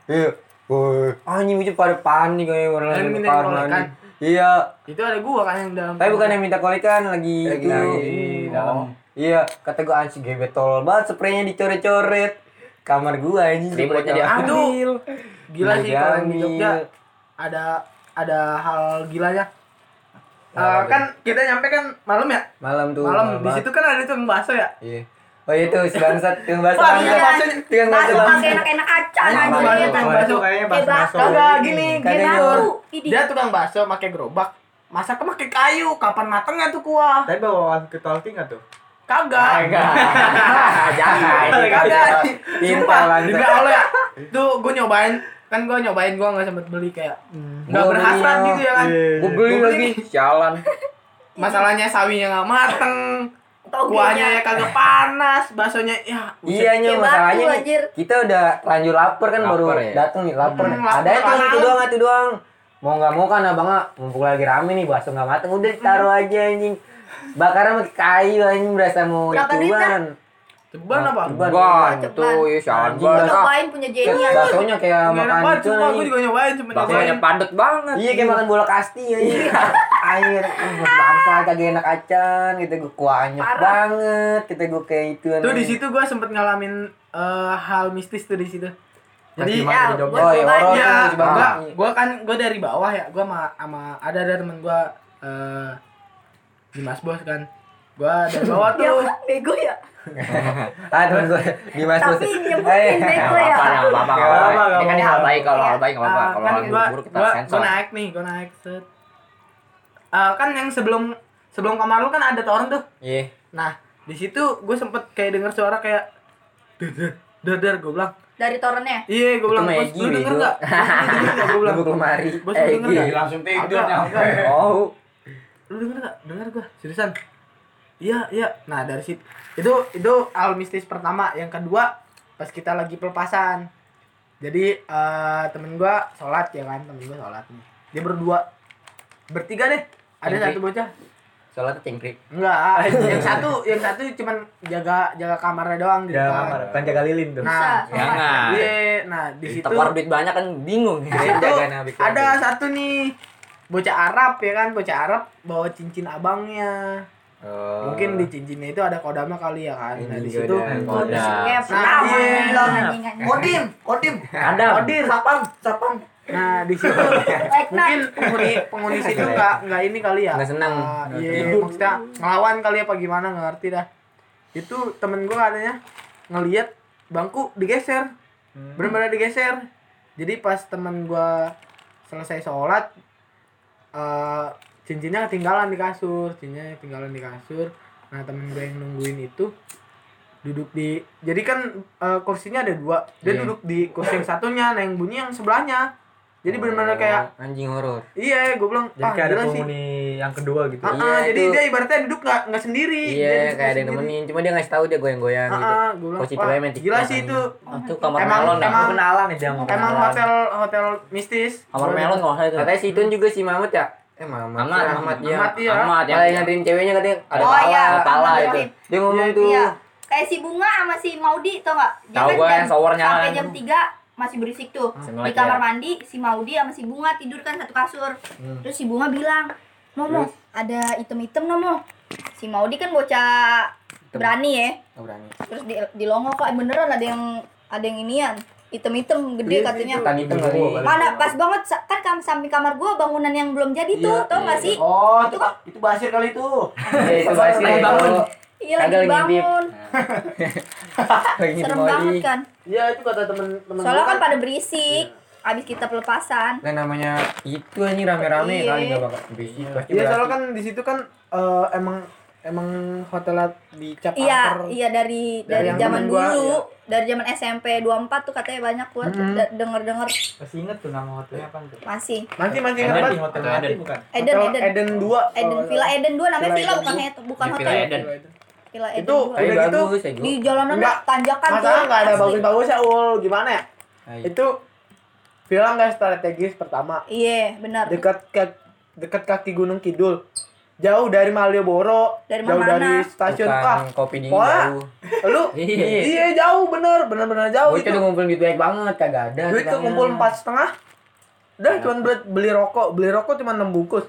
Iya. Woi, anjing bocah pada panik kayak orang lain minta kamar kolekan. mandi. Iya, Itu ada gua kan yang dalam. tapi bukan yang minta kolekan lagi Lagi itu. lagi dalam. Iya, kata gua anjing gebet tol banget spraynya dicoret-coret. Kamar gua anjing Remote-nya diambil. Gila sih Iya, kalau di. Jogja ada ada hal gilanya. Eh, kan kita nyampe kan malam ya? Malam tuh. Malam di situ kan ada tukang bakso ya? Iya. Oh itu si bangsat, tukang bakso Wah, iya, bakso- Tukang bakso Bakso enak-enak acan Iya, aja bakso, kan. bakso. Kayaknya Kayak bakso bakso. Kagak gini, Kadang Dia tukang bakso pakai gerobak. Masaknya pakai kayu, kapan matengnya tuh kuah? tapi bawaan ke tolki nggak tuh Kagak. Jangan. Kagak. Pintar Sumpah, bangsat. demi Allah ya. Tuh gue nyobain, kan gue nyobain gue nggak sempet beli kayak nggak Gua berhasrat beli, gitu ya kan. Gue beli Gua lagi. Sialan. Masalahnya sawinya nggak mateng, kuahnya ya kagak panas, baksonya ya. Iya nya masalahnya batu, nih, kita udah lanjut lapar kan baru Lapar ya? dateng nih lapar. Hmm, Ada itu itu doang itu doang. Mau nggak mau kan abangnya mumpung lagi rame nih bakso nggak mateng udah taruh aja anjing. Bakaran pakai kayu anjing berasa mau ituan. Ceban apa? Ceban. Cepat. tuh ya Anjing, Gua cobain punya Jenny aja. Baksonya kayak makan banget, itu sumpah gue juga nyobain cuma Baksonya padet banget. Iya kayak makan bola kasti ya. Air, bangsa kagak enak acan, gitu gue kuahnya banget, kita gue kayak itu. Tuh di situ gue sempet ngalamin eh, hal mistis tuh di situ. Jadi Ya, Oh, iya, Iya, si Bang. gua, gua kan gua dari bawah ya, gua sama, sama ada ada temen gua eh di Mas Bos kan. Gua dari bawah Dia tuh. bego ya. Ah temen gue di Mas Bos. Tapi nyebutin bego ya. apa-apa, nggak apa-apa, nggak apa-apa. Ini kan hal baik kalau hal baik nggak apa-apa. Ah, Kalau kan hal gua, buruk kita gua, sensor. gua naik nih, gua naik set. Eh, kan yang sebelum sebelum kamar lu kan ada toren tuh. Iya. Nah, di situ gue sempet kayak denger suara kayak dadar, dadar gue bilang. Dari torennya. Iya, gue bilang, "Bos, lu denger bego." gak? Lu denger gak? Gue bilang, Lu lemari. Bos, Eh, lu denger iya. gak? langsung tidur nyampe. Oh. lu denger gak? Denger gua, seriusan Iya, iya, nah dari situ Itu, itu hal mistis pertama. Yang kedua, pas kita lagi pelepasan. Jadi, eh temen gua sholat ya kan? Temen gua sholat nih. Dia berdua. Bertiga deh. Ada Cengkrik. satu bocah. Soalnya cengkrik. Enggak, yang satu Yang satu cuman jaga jaga kamarnya doang gitu ya kan. kamar. Kan jaga lilin tuh. Nah, Bisa. Jangan. iya, nah di situ Tepar duit banyak kan bingung. Jaga nabi ada satu nih bocah Arab ya kan? Bocah Arab bawa cincin abangnya Oh. mungkin di cincinnya itu ada kodamnya kali ya kan nah di situ godaan. Kodam. Ya, Nah, pertama iya. Kodim, kodim. Ada. Kodir Sapam, sapam. nah di situ mungkin penghuni penghuni situ nggak nggak ini kali ya Nggak senang. Ah, Nggak iya maksudnya ngelawan kali apa gimana nggak ngerti dah itu temen gua katanya ngelihat bangku digeser benar-benar digeser jadi pas teman gua selesai sholat eh cincinnya ketinggalan di kasur cincinnya ketinggalan di kasur nah temen gue yang nungguin itu duduk di jadi kan eh, kursinya ada dua dia Iya. duduk di kursi yang satunya nah yang bunyi yang sebelahnya jadi benar-benar kayak anjing horor. iya gue bilang Jadi ah kayak ada sih penghuni yang kedua gitu. Ah, Iya, ah, jadi itu. dia ibaratnya duduk nggak nggak sendiri dia Iya, duduk kayak ada yang nemenin, cuma dia ngasih tahu dia goyang-goyang Ah, gitu. ah, gue bilang, Kursi cewek main gila sih itu Oh, itu kamar Emang- melon emang- kenalan dia mau emang hotel hotel mistis Kamar melon nggak usah itu. Katanya si Itun juga si Mamat ya? Eh Mamat. Amat, Ahmad ya. Ahmad, iya. Ahmad Malah yang nganterin ceweknya katanya ada Oh, pala, iya, ada pala itu. Ibrahim. Dia ngomong tuh. Iya. Kayak si Bunga sama si Maudi tau gak? Dia Tahu kan jam- yang showernya Sampai jam 3 masih berisik tuh. Masih Di kamar ya. mandi si Maudi sama si Bunga tidur kan satu kasur. Hmm. Terus si Bunga bilang, Momo, ada item-item Momo. Si Maudi kan bocah berani ya. Nggak berani. Terus di, di longo kok beneran ada yang ada yang inian. Item-item gede katanya. Tan hitam kali. Mana pas banget kan kam samping kamar gua bangunan yang belum jadi tuh, tau gak sih? Oh, itu itu basir kali itu. Iya, itu Lagi bangun. itu. Iya lagi lagi bangun. Lagi ngintip Serem banget kan. Iya itu kata temen-temen Soalnya gua kan pada berisik. Abis kita pelepasan. Kan namanya itu anjing rame-rame Iya. kali enggak bakal berisik pasti. Iya soalnya kan di situ kan eh, emang emang hotelnya dicap Iya, iya dari Dari zaman temen gua, dulu, iya. dari zaman SMP 24 tuh katanya banyak gua Mm-mm. de- denger-denger Masih inget tuh nama hotelnya apa tuh? masih. Masih masih Eden, ingat di hotel Hotel Eden. bukan? Eden Hotel Eden. Eden 2. Eden Villa Eden 2 namanya Villa Eden bukan dua. het- bukan Di hotel. Villa Eden. Villa Eden Itu 2. Eh, udah gitu ya, Di gua. jalanan Enggak. tanjakan tuh. masalah nggak ada asli. bagus-bagus ya ul gimana ya? Itu villa nggak strategis pertama Iya, benar. dekat ke dekat kaki Gunung Kidul jauh dari Malioboro Dari jauh mana? dari stasiun Bukan ah kopi dingin Wah. jauh. lu Iya. iya jauh bener bener bener jauh Bocah itu ngumpulin duit banyak banget kagak ada. duit tukangnya. kekumpul empat setengah udah cuma buat beli rokok beli rokok cuma enam bungkus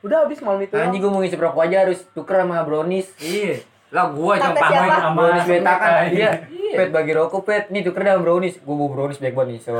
udah habis malam itu Anjing gua mau ngisi rokok aja harus tuker sama brownies. Iya. Lah gua yang pamit siapa? sama brownies beta kan Iya. iya pet bagi rokok pet nih tuker dalam brownies gua bawa brownies baik banget nih so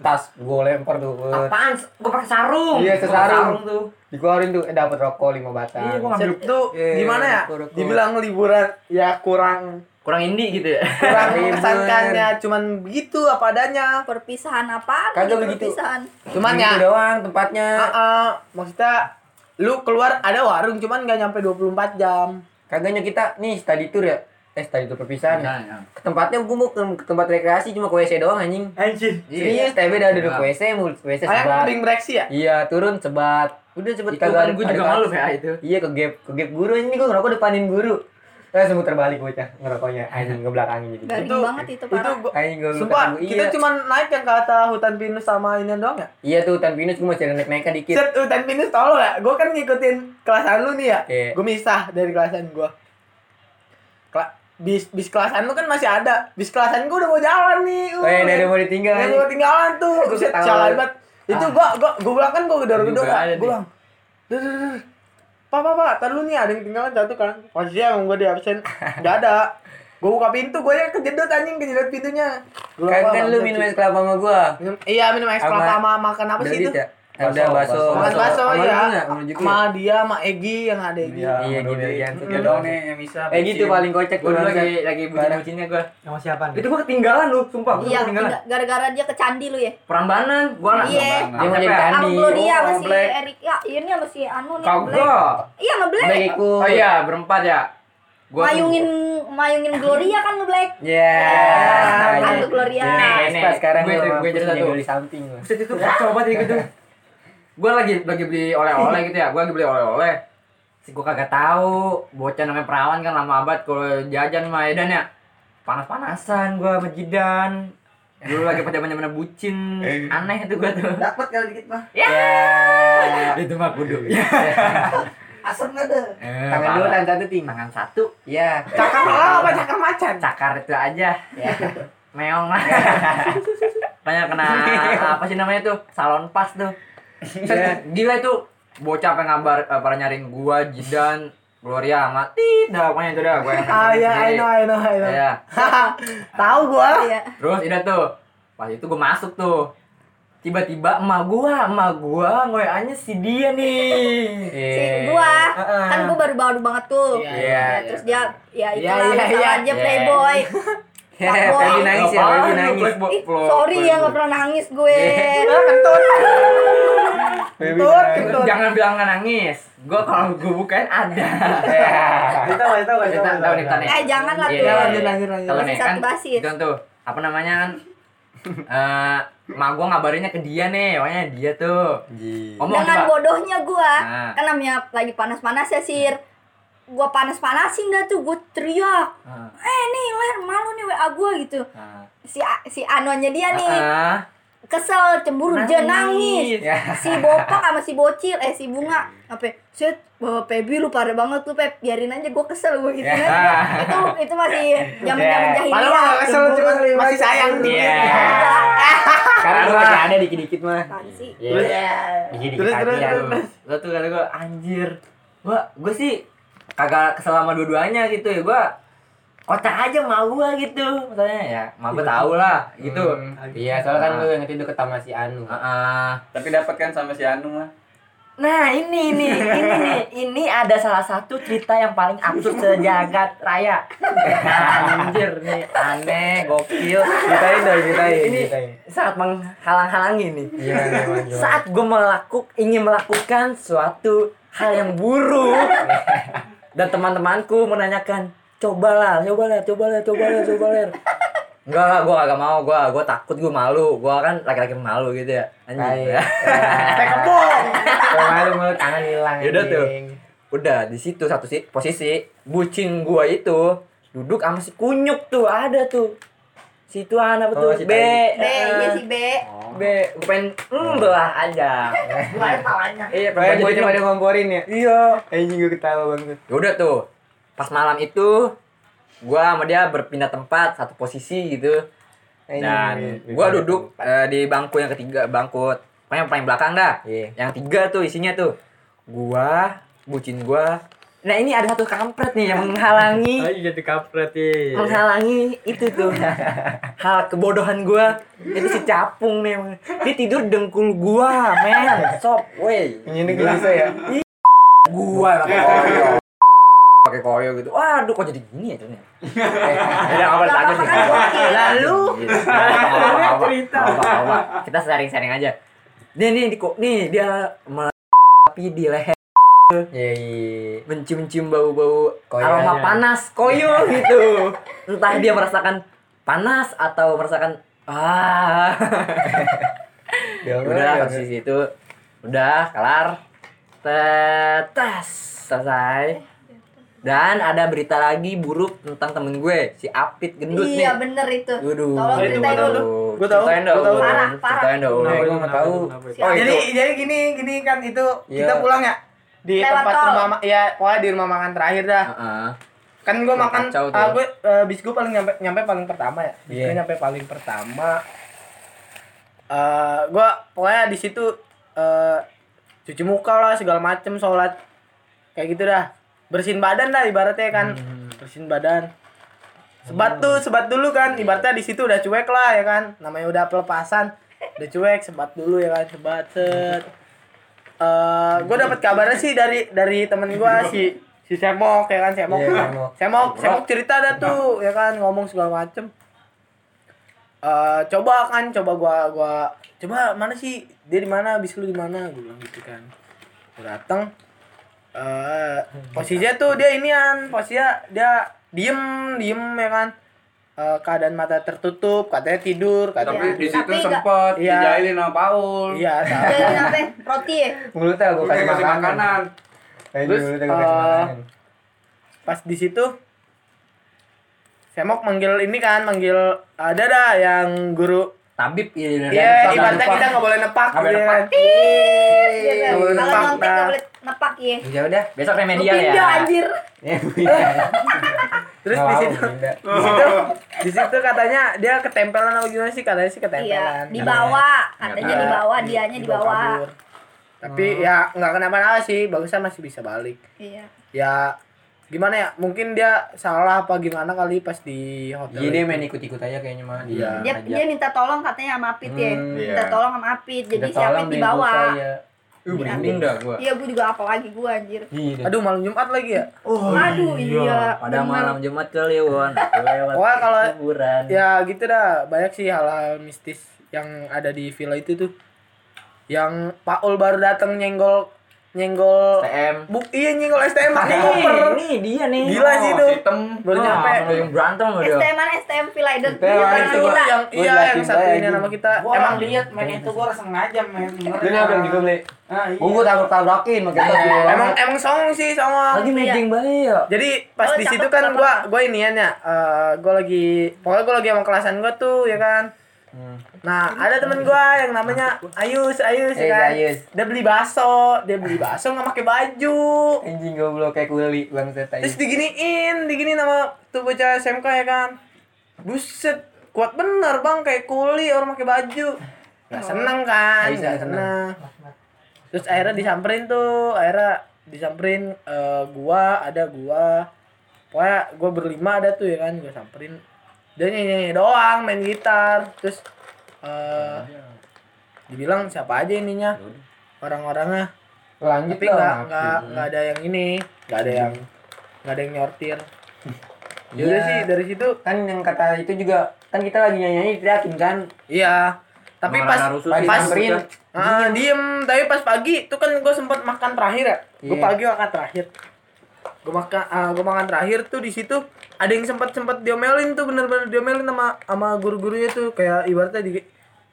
tas gua lempar tuh Apaan? Gua pakai sarung. Iya, sesarung. tuh. dikeluarin tuh eh dapat rokok lima batang Iya, gua ngambil Set tuh Iya, gimana ya rokok, rokok. dibilang liburan ya kurang kurang indie gitu ya. kurang Libur. mengesankannya cuman begitu apa adanya Perpisahan apa? Kagak begitu. Perpisahan. cuman Gitu ya doang tempatnya Ah, ah, maksudnya lu keluar ada warung cuman nggak nyampe 24 jam kagaknya kita nih study tour ya? Eh study tour perpisahan ya. Nah, ke tempatnya gua mau ke, ke tempat rekreasi cuma ke WC doang anjing. Anjir serius? TB udah duduk Iya. WC mau WC sebat. ring bereksi ya? Iya turun sebat. Udah sebat. Itu kan gua juga malu ya itu. iya ke gap ke gap guru ini gua ngerokok depanin guru eh semua terbalik bocah ngerokoknya anjing ngebelakangin jadi Garing Itu- banget itu itu parah. gua anjing gua sumpah lupa kita iya. cuman naik yang ke atas hutan pinus sama ini doang ya iya tuh hutan pinus gua masih ada naik-naiknya dikit set hutan pinus tolong ya gue kan ngikutin kelasan lu nih ya Iya. gue misah dari kelasan gue Kela- bis bis kelasan lu kan masih ada bis kelasan gue udah mau jalan nih uh. oh iya dari mau ditinggal Yang anjing. gue ketinggalan tuh, Gua set jalan banget. Itu gua gua gua bilang kan gua gedor-gedor. Gua bilang, "Duh, duh, duh. Pak, pak, pak, tar nih ada yang ketinggalan satu kan." Posisinya emang gua di absen. Enggak ada. Gua buka pintu, gua yang kejedot anjing, kejedot pintunya. Gua kan "Pak, kan lu minum Ci." es kelapa sama gua Minum- Iya, minum es kelapa sama makan apa sih itu? ya ada bakso Sama lu ya. Sama dia, sama Egi yang ada Egi. Iya, gitu ya. Dia doang nih yang bisa. Eh gitu paling kocak tuh bangsat. lagi lagi bucin-bucinnya gua. Sama siapa nih? Itu gua ketinggalan lu, sumpah gua Iya, ketinggalan. tinggal- gara-gara dia ke candi lu ya. Perambanan, gua anak Iya. Dia mau jadi Apa? Andi. Sama Gloria Oh, sama si. Erik. Ya, ini sama si Anu nih. Black. Kagak. Iya, sama Black. Oh iya, berempat ya. Gua Mayungin mayungin Gloria kan lu Black. ya Kan lu Gloria. Nih, Vespa sekarang gue- gua gue cerita tuh. di samping gua. Buset itu kacau banget gitu. Gua lagi lagi beli oleh-oleh gitu ya. Gua lagi beli oleh-oleh. Si gua kagak tahu, bocah namanya perawan kan lama abad kalau jajan sama Edan ya. Panas-panasan gua sama Jidan. Dulu lagi pada mana bucin. Aneh itu gua tuh. Dapat kali dikit mah. Ya. Itu mah kudu. Asem nggak ada. Eh, tangan dua tangan satu tangan satu. ya Cakar malah apa cakar macan? Cakar itu aja. ya Meong lah. Tanya kena apa sih namanya tuh? Salon pas tuh. Ya, gila itu bocah pengen ngabar eh, pada nyariin gua Jidan Gloria mati dah pokoknya itu dah gua yang Ah iya, I know, I know, I know. Iya. Tahu gua. Iya. terus udah tuh pas itu gua masuk tuh tiba-tiba emak gua emak gua ngoyanya si dia nih Si gua Heeh. kan gua baru baru banget tuh. Iya, Ya, iya. terus dia ya Iya, itulah iya, salah iya. aja Iya. playboy. Fuckboy. Feby nangis ya, Feby nangis. Sorry ya nggak pernah nangis gue. Kentut, kentut. Jangan bilang nggak nangis. Gue kalau gue bukain ada. Kita tahu, tahu, Kita tahu nih, nih. Eh jangan lah Iya, tuh. iya, lanjut, lanjut, lanjut. Kalau nih kan, Satu basis. itu tuh apa namanya kan? Eh, mak gua ngabarinnya ke dia nih, pokoknya dia tuh. Ngomong Dengan coba. bodohnya gua, Nah. kan namanya lagi panas-panas ya sir. Gua panas-panasin dah tuh, gua teriak. Ah, Eh nih, ler malu nih WA gua gitu. ah. Si si Anonya dia nih Ah, kesel, cemburu, dia nangis. Ya. Si Bopak sama si Bocil, eh si Bunga, apa? Set, bawa Pebi lu parah banget lu Pep, biarin aja gua kesel gua gitu Ya. kan. Itu itu masih zaman-zaman Ya. jahiliyah. Padahal nggak kesel cuma masih sayang tuh. Iya. Karena gua masih ada dikit-dikit mah. Apaan sih? Iya. Dikit-dikit Terus, terus, lu. terus. Lo tuh kata gua anjir. Gua gua sih kagak kesel sama dua-duanya gitu ya. Gua kocak aja mau gua gitu. Maksudnya ya, mau gua tahu lah gitu. Iya, soalnya kan lu yang itu deket sama si Anu. Heeh. Tapi dapat kan sama si Anu mah. Nah ini nih, ini nih, ini ada salah satu cerita yang paling absurd sejagat raya. Anjir nih, aneh, gokil. Ceritain dong, ceritain, Ini sangat menghalang-halangi nih. Iya? Saat gue melakuk, ingin melakukan suatu hal yang buruk dan teman-temanku menanyakan, cobalah, cobalah, cobalah, cobalah, cobalah. Enggak lah, gue kagak mau, gue gue takut, gue malu, gue kan laki-laki malu gitu ya. Anjing. Kayak kebong. Malu mulut tangan hilang. Yaudah tuh. Udah di situ satu si posisi bucin gua itu duduk sama si kunyuk tuh ada tuh. Si itu anak Oh, betul si B. B, iya si B. B, gue pengen mm, belah aja. Gua tawanya. Iya, Pokoknya pengen jadi jadi pada ngomporin ya. Iya. Anjing gue ketawa banget. Ya udah tuh. Pas malam itu gua sama dia berpindah tempat satu posisi gitu. Anjing, Dan gue- gua duduk eh, di bangku yang ketiga, bangku pokoknya paling belakang dah. Iya. Yang tiga tuh isinya tuh gua, bucin gua. Nah, ini ada satu kampret nih yang menghalangi Ayo jadi kampret ya. menghalangi itu tuh hal kebodohan gua itu si capung nih dia tidur dengkul gua men sob woi Ini gelisah ya. gua pakai pakai koyo gitu. Waduh kok jadi gini ya ternyata eh, udah awal Lah, aja apa kan lalu? Cerita. kita sharing aja. Nih nih di kok nih dia tapi di leher. Iya, iya. mencium-cium bau-bau Koyo aroma panas koyo gitu. Entah dia merasakan panas atau merasakan ah. Dia udah posisi itu udah kelar. Tetes selesai dan ada berita lagi buruk tentang temen gue si Apit gendut nih Iya bener itu. Waduh. Tolong ceritain dulu. Gua tahu, Ceritain gua dong. tahu. Parah, parah. Ceritain dong. Nah, gue nggak tahu. Oh, jadi jadi gini gini kan itu Iya. kita pulang ya di Lewat tempat tol. rumah ma- ya pokoknya di rumah makan terakhir dah Heeh. kan gue makan kacau tuh. ah, gue eh, bis gue paling nyampe nyampe paling pertama ya bis Iya. gue nyampe paling pertama eh gue pokoknya di situ eh cuci muka lah segala macem sholat kayak gitu dah bersihin badan dah ibaratnya kan. Bersihin badan. Sebat tuh sebat dulu kan. Ibaratnya di situ udah cuek lah ya kan. Namanya udah pelepasan udah cuek sebat dulu ya kan. Sebat set. Eh gue dapat kabarnya sih dari dari temen gue si si Semok ya kan Semok. Iya, Semok. Semok Semok cerita dah tuh ya kan ngomong segala macem. Eh coba kan coba gua gua coba mana sih dia di mana bis lu di mana? Gue bilang gitu kan. Gue datang eh posisinya tuh dia inian posisinya dia diem diem ya kan Eh, keadaan mata tertutup katanya tidur Tapi katanya di situ Tapi sempet Iya. dijailin sama Paul. iya. Dari apa? Roti ya? Mulutnya gue kasih kasih makanan. makanan. Terus, makanan. pas di situ Semok manggil ini kan manggil ada dah yang guru Tabib ya. Iya, ibaratnya kita nggak boleh nepak Nggak boleh nepak. Iya? Nggak boleh Kalau nepak, nyontek dah. nggak boleh nepak ya. Ya udah, besok remedial pindah ya. anjir. Ya, iya. Terus di situ pindah. di situ di situ katanya dia ketempelan apa gimana sih katanya sih Iya, ketempelan. di bawah. Katanya Iya. di bawah, dianya di Dibawa. Tapi ya nggak kenapa-napa sih, bagusnya masih bisa balik. Iya. Ya gimana ya? Mungkin dia salah apa gimana kali pas di hotel. Iya dia main ikut-ikut aja kayaknya mah. Iya. Dia dia minta tolong katanya sama Apit ya. Hmm, Minta iya. tolong sama Apit. Jadi si Apit tolong di beliin bawah. pulsa, ya. Uh, merinding dah gua. Iya, gue juga apa lagi gue anjir. Iya. Aduh malam Jumat lagi ya. Aduh, iya. Pada bener. malam Jumat kali ya, Won. Lewat Wah, kalau- kuburan. Ya gitu dah, banyak sih hal-hal mistis yang ada di villa itu tuh. Yang Paul baru datang nyenggol nyenggol TM. Buk, iya nyenggol STM pakai koper. Nih dia nih. Gila sih itu. Hitam. Baru Ah, nyampe. yang berantem sama dia. STM mana STM Villaiden. STM Iya, Itu yang Gua iya yang satu ini nama kita. Gua Emang lihat main itu gua sengaja main. Lu nyampe juga beli. Nah, iya. Oh, gua tabrak-tabrakin makanya. emang emang songong sih songong. Lagi mejeng bae ya. Jadi pas Oh, di situ kan gua gua inian ya, eh, gua lagi pokoknya gua lagi sama kelasan gua tuh ya kan. Nah, ada temen gua yang namanya Ayus, Ayus Eh, kan. Ayus. Dia beli bakso, dia beli bakso nggak pakai baju. Anjing goblok kayak kuli bangsat Terus aja. diginiin, diginiin sama tuh bocah SMK ya kan. Buset, kuat bener bang kayak kuli orang pakai baju. Gak seneng kan, Ayus gak seneng. Terus akhirnya disamperin tuh, akhirnya disamperin eh, gua, ada gua. Pokoknya gua berlima ada tuh ya kan, gua samperin. Dia nyanyi, doang main gitar. Terus eh dibilang siapa aja ininya orang-orangnya. Lanjut tapi nggak nggak nggak ada yang ini nggak ada yang nggak ada yang nyortir. Iya. Yaudah sih dari situ. Kan yang kata itu juga kan kita lagi nyanyi teriakin kan. iya. Tapi pas pas Pas samperin. ah, diem. Tapi pas pagi tuh kan gue sempat makan terakhir ya. Gue Iya. pagi makan terakhir. Gue makan ah, gue makan terakhir tuh di situ ada yang sempat sempat diomelin tuh bener-bener diomelin sama sama guru-gurunya tuh. Kayak ibaratnya di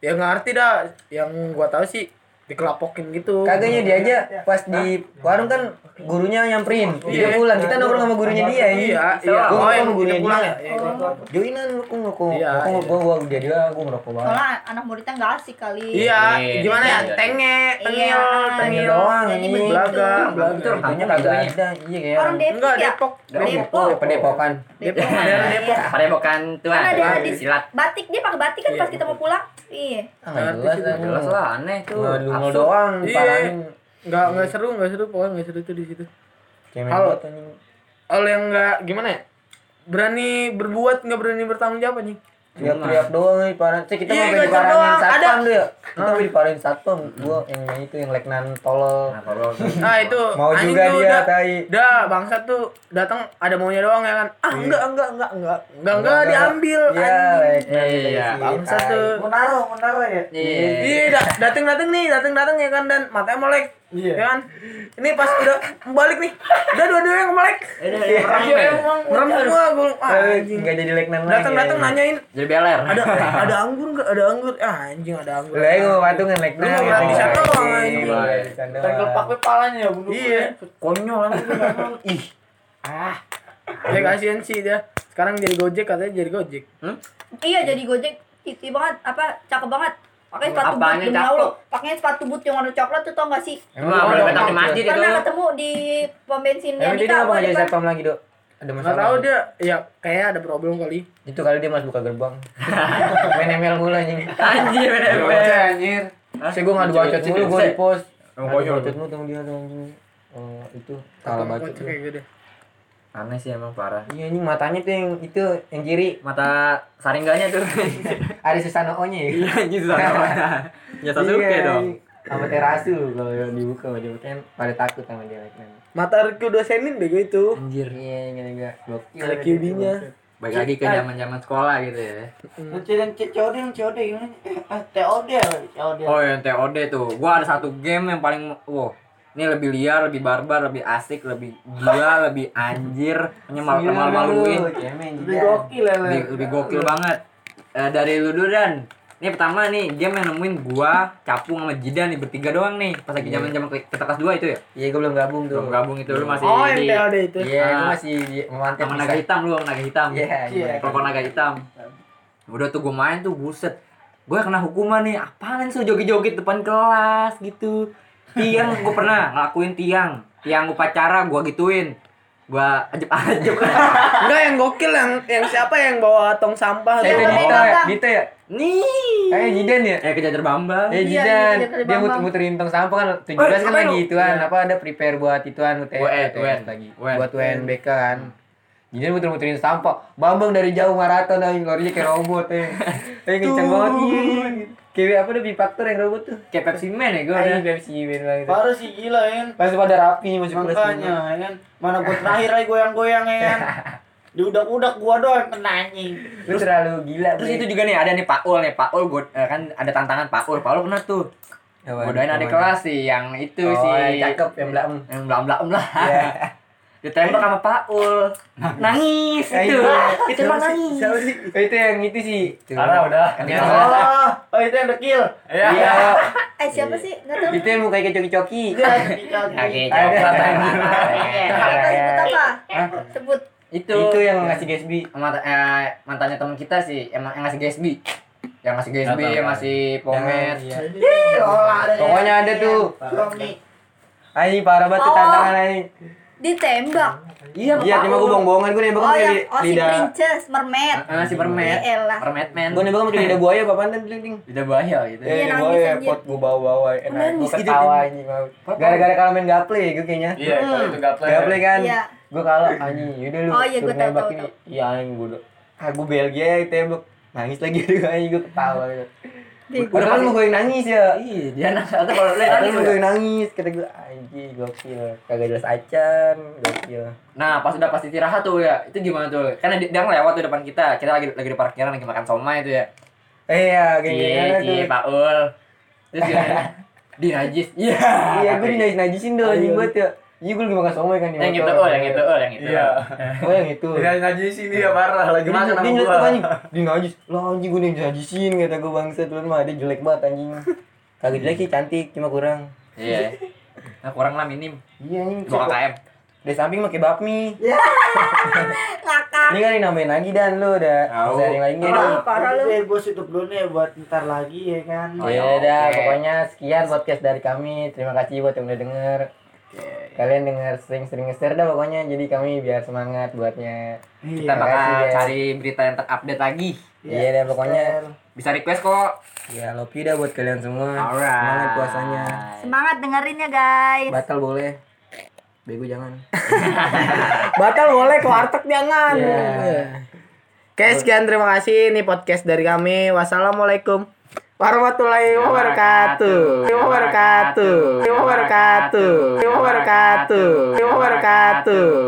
ya nggak ngerti dah. Yang gua tahu sih dikelapokin gitu Kagaknya dia aja pas di warung kan gurunya nyamperin. Dia Iya. pulang, kita nongkrong sama gurunya dia ini. iya iya Gua oh yang sama gurunya dia. ya Iya, iya. Joinan lu kok ngerokok. Iya, Rokok iya. gua gua dia dia gua ngerokok banget. Soalnya anak muridnya nggak asik kali. Iya, Iya, gimana ya? iya. Tenge, tengil, Iya. tengil. Doang ini. begitu. Belaga, Itu belaga. rokoknya kagak ada. Iya kayak Orang Depok Enggak, ya? Depok. Depok. Pendepokan. Depok, Depok. Padepokan tuan. Kan ada di Silat. batik dia pakai batik kan Iya, pas kita mau pulang. Iya. Ah, nggak jelas. Jelas lah aneh tuh. Absurd. doang Iya. dipalanin. Enggak enggak seru, enggak seru, pokoknya enggak seru tuh di situ. Anjing. Kalau yang enggak gimana ya? Berani berbuat enggak berani bertanggung jawab anjing. Teriak-teriak doang nih parah. Cek kita Iya, mau doang. satpam Ada. tuh ya. Kita mau diparanin satpam. Gua yang itu yang leknan tolol. Nah, Nah, itu Mau juga tuh dia dah- tai. Dah, bangsat tuh datang ada maunya doang ya kan. Ah, enggak, enggak, enggak, enggak. Enggak, enggak diambil Iya, Iya. Bangsat tai. tuh. Mau naruh, mau naruh ya. Iya. Iya, da- dateng dateng nih, dateng dateng ya kan dan matanya melek. Iya. Ya kan? Ini pas udah balik nih. Udah dua-duanya melek. Iya, emang Merem semua gue. Ah, Eh, anjing. Nggak jadi leknan lagi. Datang datang anjing. nanyain Jadi beler. ada ada anggur enggak? Ada anggur. Ah, anjing ada anggur. Lah gua mau patungan. Lu mau gratisan Iya, doang, iya, anjing. gratisan doang. Tengkel pakai palanya ya, bunuh. Iya. Konyol. Ih. Ah. Ya kasihan sih dia. Sekarang jadi Gojek katanya jadi Gojek. Iya jadi Gojek titi banget apa cakep banget. Pakai sepatu boot demi? Allah. Pakai sepatu boot yang warna coklat tuh tau gak sih? Cuma boleh petak di masjid itu. Pernah ketemu di pom bensinnya Emang dia nggak mau jadi satpam lagi, Dok? Ada masalah. Enggak tahu dia ya kayaknya ada problem kali. Itu kali dia mas buka gerbang. Main ML mulu anjing. Anjir, bener anjir. Saya gua ngadu bacot mulu gua di pos. Emang Ngadu bacot tuh. mulu sama dia tuh anjing. Oh, itu salah bacot. kayak gitu. Aneh sih emang parah. Iya anjing matanya tuh yang itu yang kiri Mata saringganya tuh. ada Susanoo-nya ya. Iya, gitu sama. Ya Sasuke Iya, dong. Sama terasu kalau yang dibuka sama dia kan pada takut sama dia leknan. Mata Riki udah senin bego itu. Anjir. Iya, enggak enggak. Gokil. Ada QD-nya. Baik lagi ke zaman-zaman sekolah gitu ya. Lucu dan COD, yang COD gimana? Eh, TOD ya, COD. Oh yang TOD tuh, gua ada satu game yang paling, wow, ini lebih liar, lebih barbar, lebih asik, lebih gila, lebih anjir, menyemal malu maluin, Lebih gokil ya, Le. lebih, lebih gokil banget. Eh, dari lu dulu dan, ini pertama nih game yang nemuin gua, capung sama Jidan nih bertiga doang nih, pas lagi zaman zaman kita kelas 2 itu ya, Iya, gua belum gabung tuh. belum gabung itu lu masih Oh, yang di TOD itu. Iya, gua Ah. masih di- memantep sama naga hitam lu sama naga hitam, Iya, iya. kelompok naga hitam. Udah tuh gue main tuh buset. Gue kena hukuman nih. Apaan sih joget-joget depan kelas gitu. Tiang gue pernah ngelakuin tiang. Tiang upacara gue gituin. Gue ajep-ajep. Enggak yang gokil yang yang siapa yang bawa tong sampah Eh, tuh. itu iya. ya? Dito ya? nih. Eh, Jidan ya? Eh kejajar bambang. Eh, Iya, Jidan. Dia muter-muterin tong sampah kan 17 kan apa lagi ituan, Iya. apa ada prepare buat ituan UTS, UN. lagi. Buat UNBK kan. Jidan muter-muterin sampah. Bambang dari jauh maraton anjing larinya kayak robot eh. Eh kenceng banget. Iya. Kayak Kayak apa tuh bifaktor yang robot tuh? Kayak Pepsi Man ya gue Ayo udah. Pepsi Ben banget. Parah sih gila ya. Langsung pada rapi kelas Makanya ya kan. Mana gua terakhir aja goyang-goyang ya kan. Di udak-udak gua doang kena anjing. Lu terlalu gila. Terus itu juga nih ada nih Pak Ul nih Pak Ul gua, eh, kan ada tantangan Pak Ul. Pak Ul pernah tuh. Godain adik kelas sih yang itu Oh, sih. yang cakep, yang blaem. Yang belam-belam lah. Iya. Ditembak sama Pak Ul. Nangis itu. Itu mah nangis. Oh, itu yang itu sih. Karena udah. Iya. Oh, oh itu yang dekil. Iya. Eh siapa sih? Enggak tahu. Itu yang mukanya kayak coki-coki. Kaki Ada. coklat Apa anjing. sebut apa? Sebut. Itu Itu yang ngasih Gatsby. Mant- eh, mantannya teman kita sih emang yang ngasih Gatsby. Yang ngasih Gatsby, Nggak yang nggak ngasih Pomet. Iya. Pokoknya ada tuh. Anjing parah banget Oh. tantangan anjing. Ditembak. Iya, Iya, cuma gue bohong-bohongan gue nembak Oh yang oh si lidah. princess mermaid. Ah, si Permet. Ya elah. Permet man. Gue nembak pakai lidah buaya apa pantan ding. Udah bahaya gitu. Iya, Eh, nangis, buaya pot gue bawa-bawa enak. Gue Nangis gitu, ketawa anjing. Gara-gara kalau main gaple gue kayaknya. Iya, kalau itu gaple. Gaple kan. Iya. Gue kalah anjing. Yaudah lu. Oh, iya, suruh gua tahu, nembak tahu, ini. Iya anjing gue udah. Ah, gue Belgia tembak. Nangis lagi anjing gue ketawa gitu. Udah kan mau gue nangis ya. Iya, dia nangis. Atau kalau lu Padahal nangis gue nangis. Kata gue anjing gokil. Kagak jelas acan. Gokil. Nah, pas udah pas istirahat tuh ya, itu gimana tuh? Karena dia, dia lewat tuh depan kita. Kita lagi lagi di parkiran lagi makan somai itu ya. Eh iya, Iya, gimana tuh. iya, Pak Ul. Terus gimana? Di najis. Iya. Iya, gue dinajis-najisin dong anjing buat ya. Iya, gue lagi makan somai kan di Yang itu, oh, yang itu, oh, yang itu. Iya. Oh, yang itu. Dia najisin dia parah lagi Dia makan dia sama gua. anjing. Dia najis. Lah anjing gue dinajisin kata gue bangsat lu mah dia jelek banget anjing. Kagak jelek sih cantik cuma kurang. Iya. Nah, kurang lah minim. Iya anjing. Dua KKM. Di samping pakai bakmi. Ngakak. Ini kan dinamain lagi dan lu udah sharing lagi nih. Parah lu. Eh, gua tutup dulu nih buat ntar lagi ya kan. Oh, Ya ya, udah, oke. pokoknya sekian podcast dari kami. Terima kasih buat yang udah denger. Kalian denger sering-sering nge-share dah pokoknya jadi kami biar semangat buatnya. Kita Terima bakal kasih, ya. cari berita yang terupdate lagi. Iya dah pokoknya. Bisa request kok. Ya love you dah buat kalian semua. Alright. Semangat puasanya. Semangat dengerin ya guys. Batal boleh. Bego jangan. Batal boleh ke warteg jangan. Iya. Oke, sekian terima kasih ini podcast dari kami. Wassalamualaikum warahmatullahi wabarakatuh. Wabarakatuh. Wabarakatuh. Wabarakatuh. Wabarakatuh.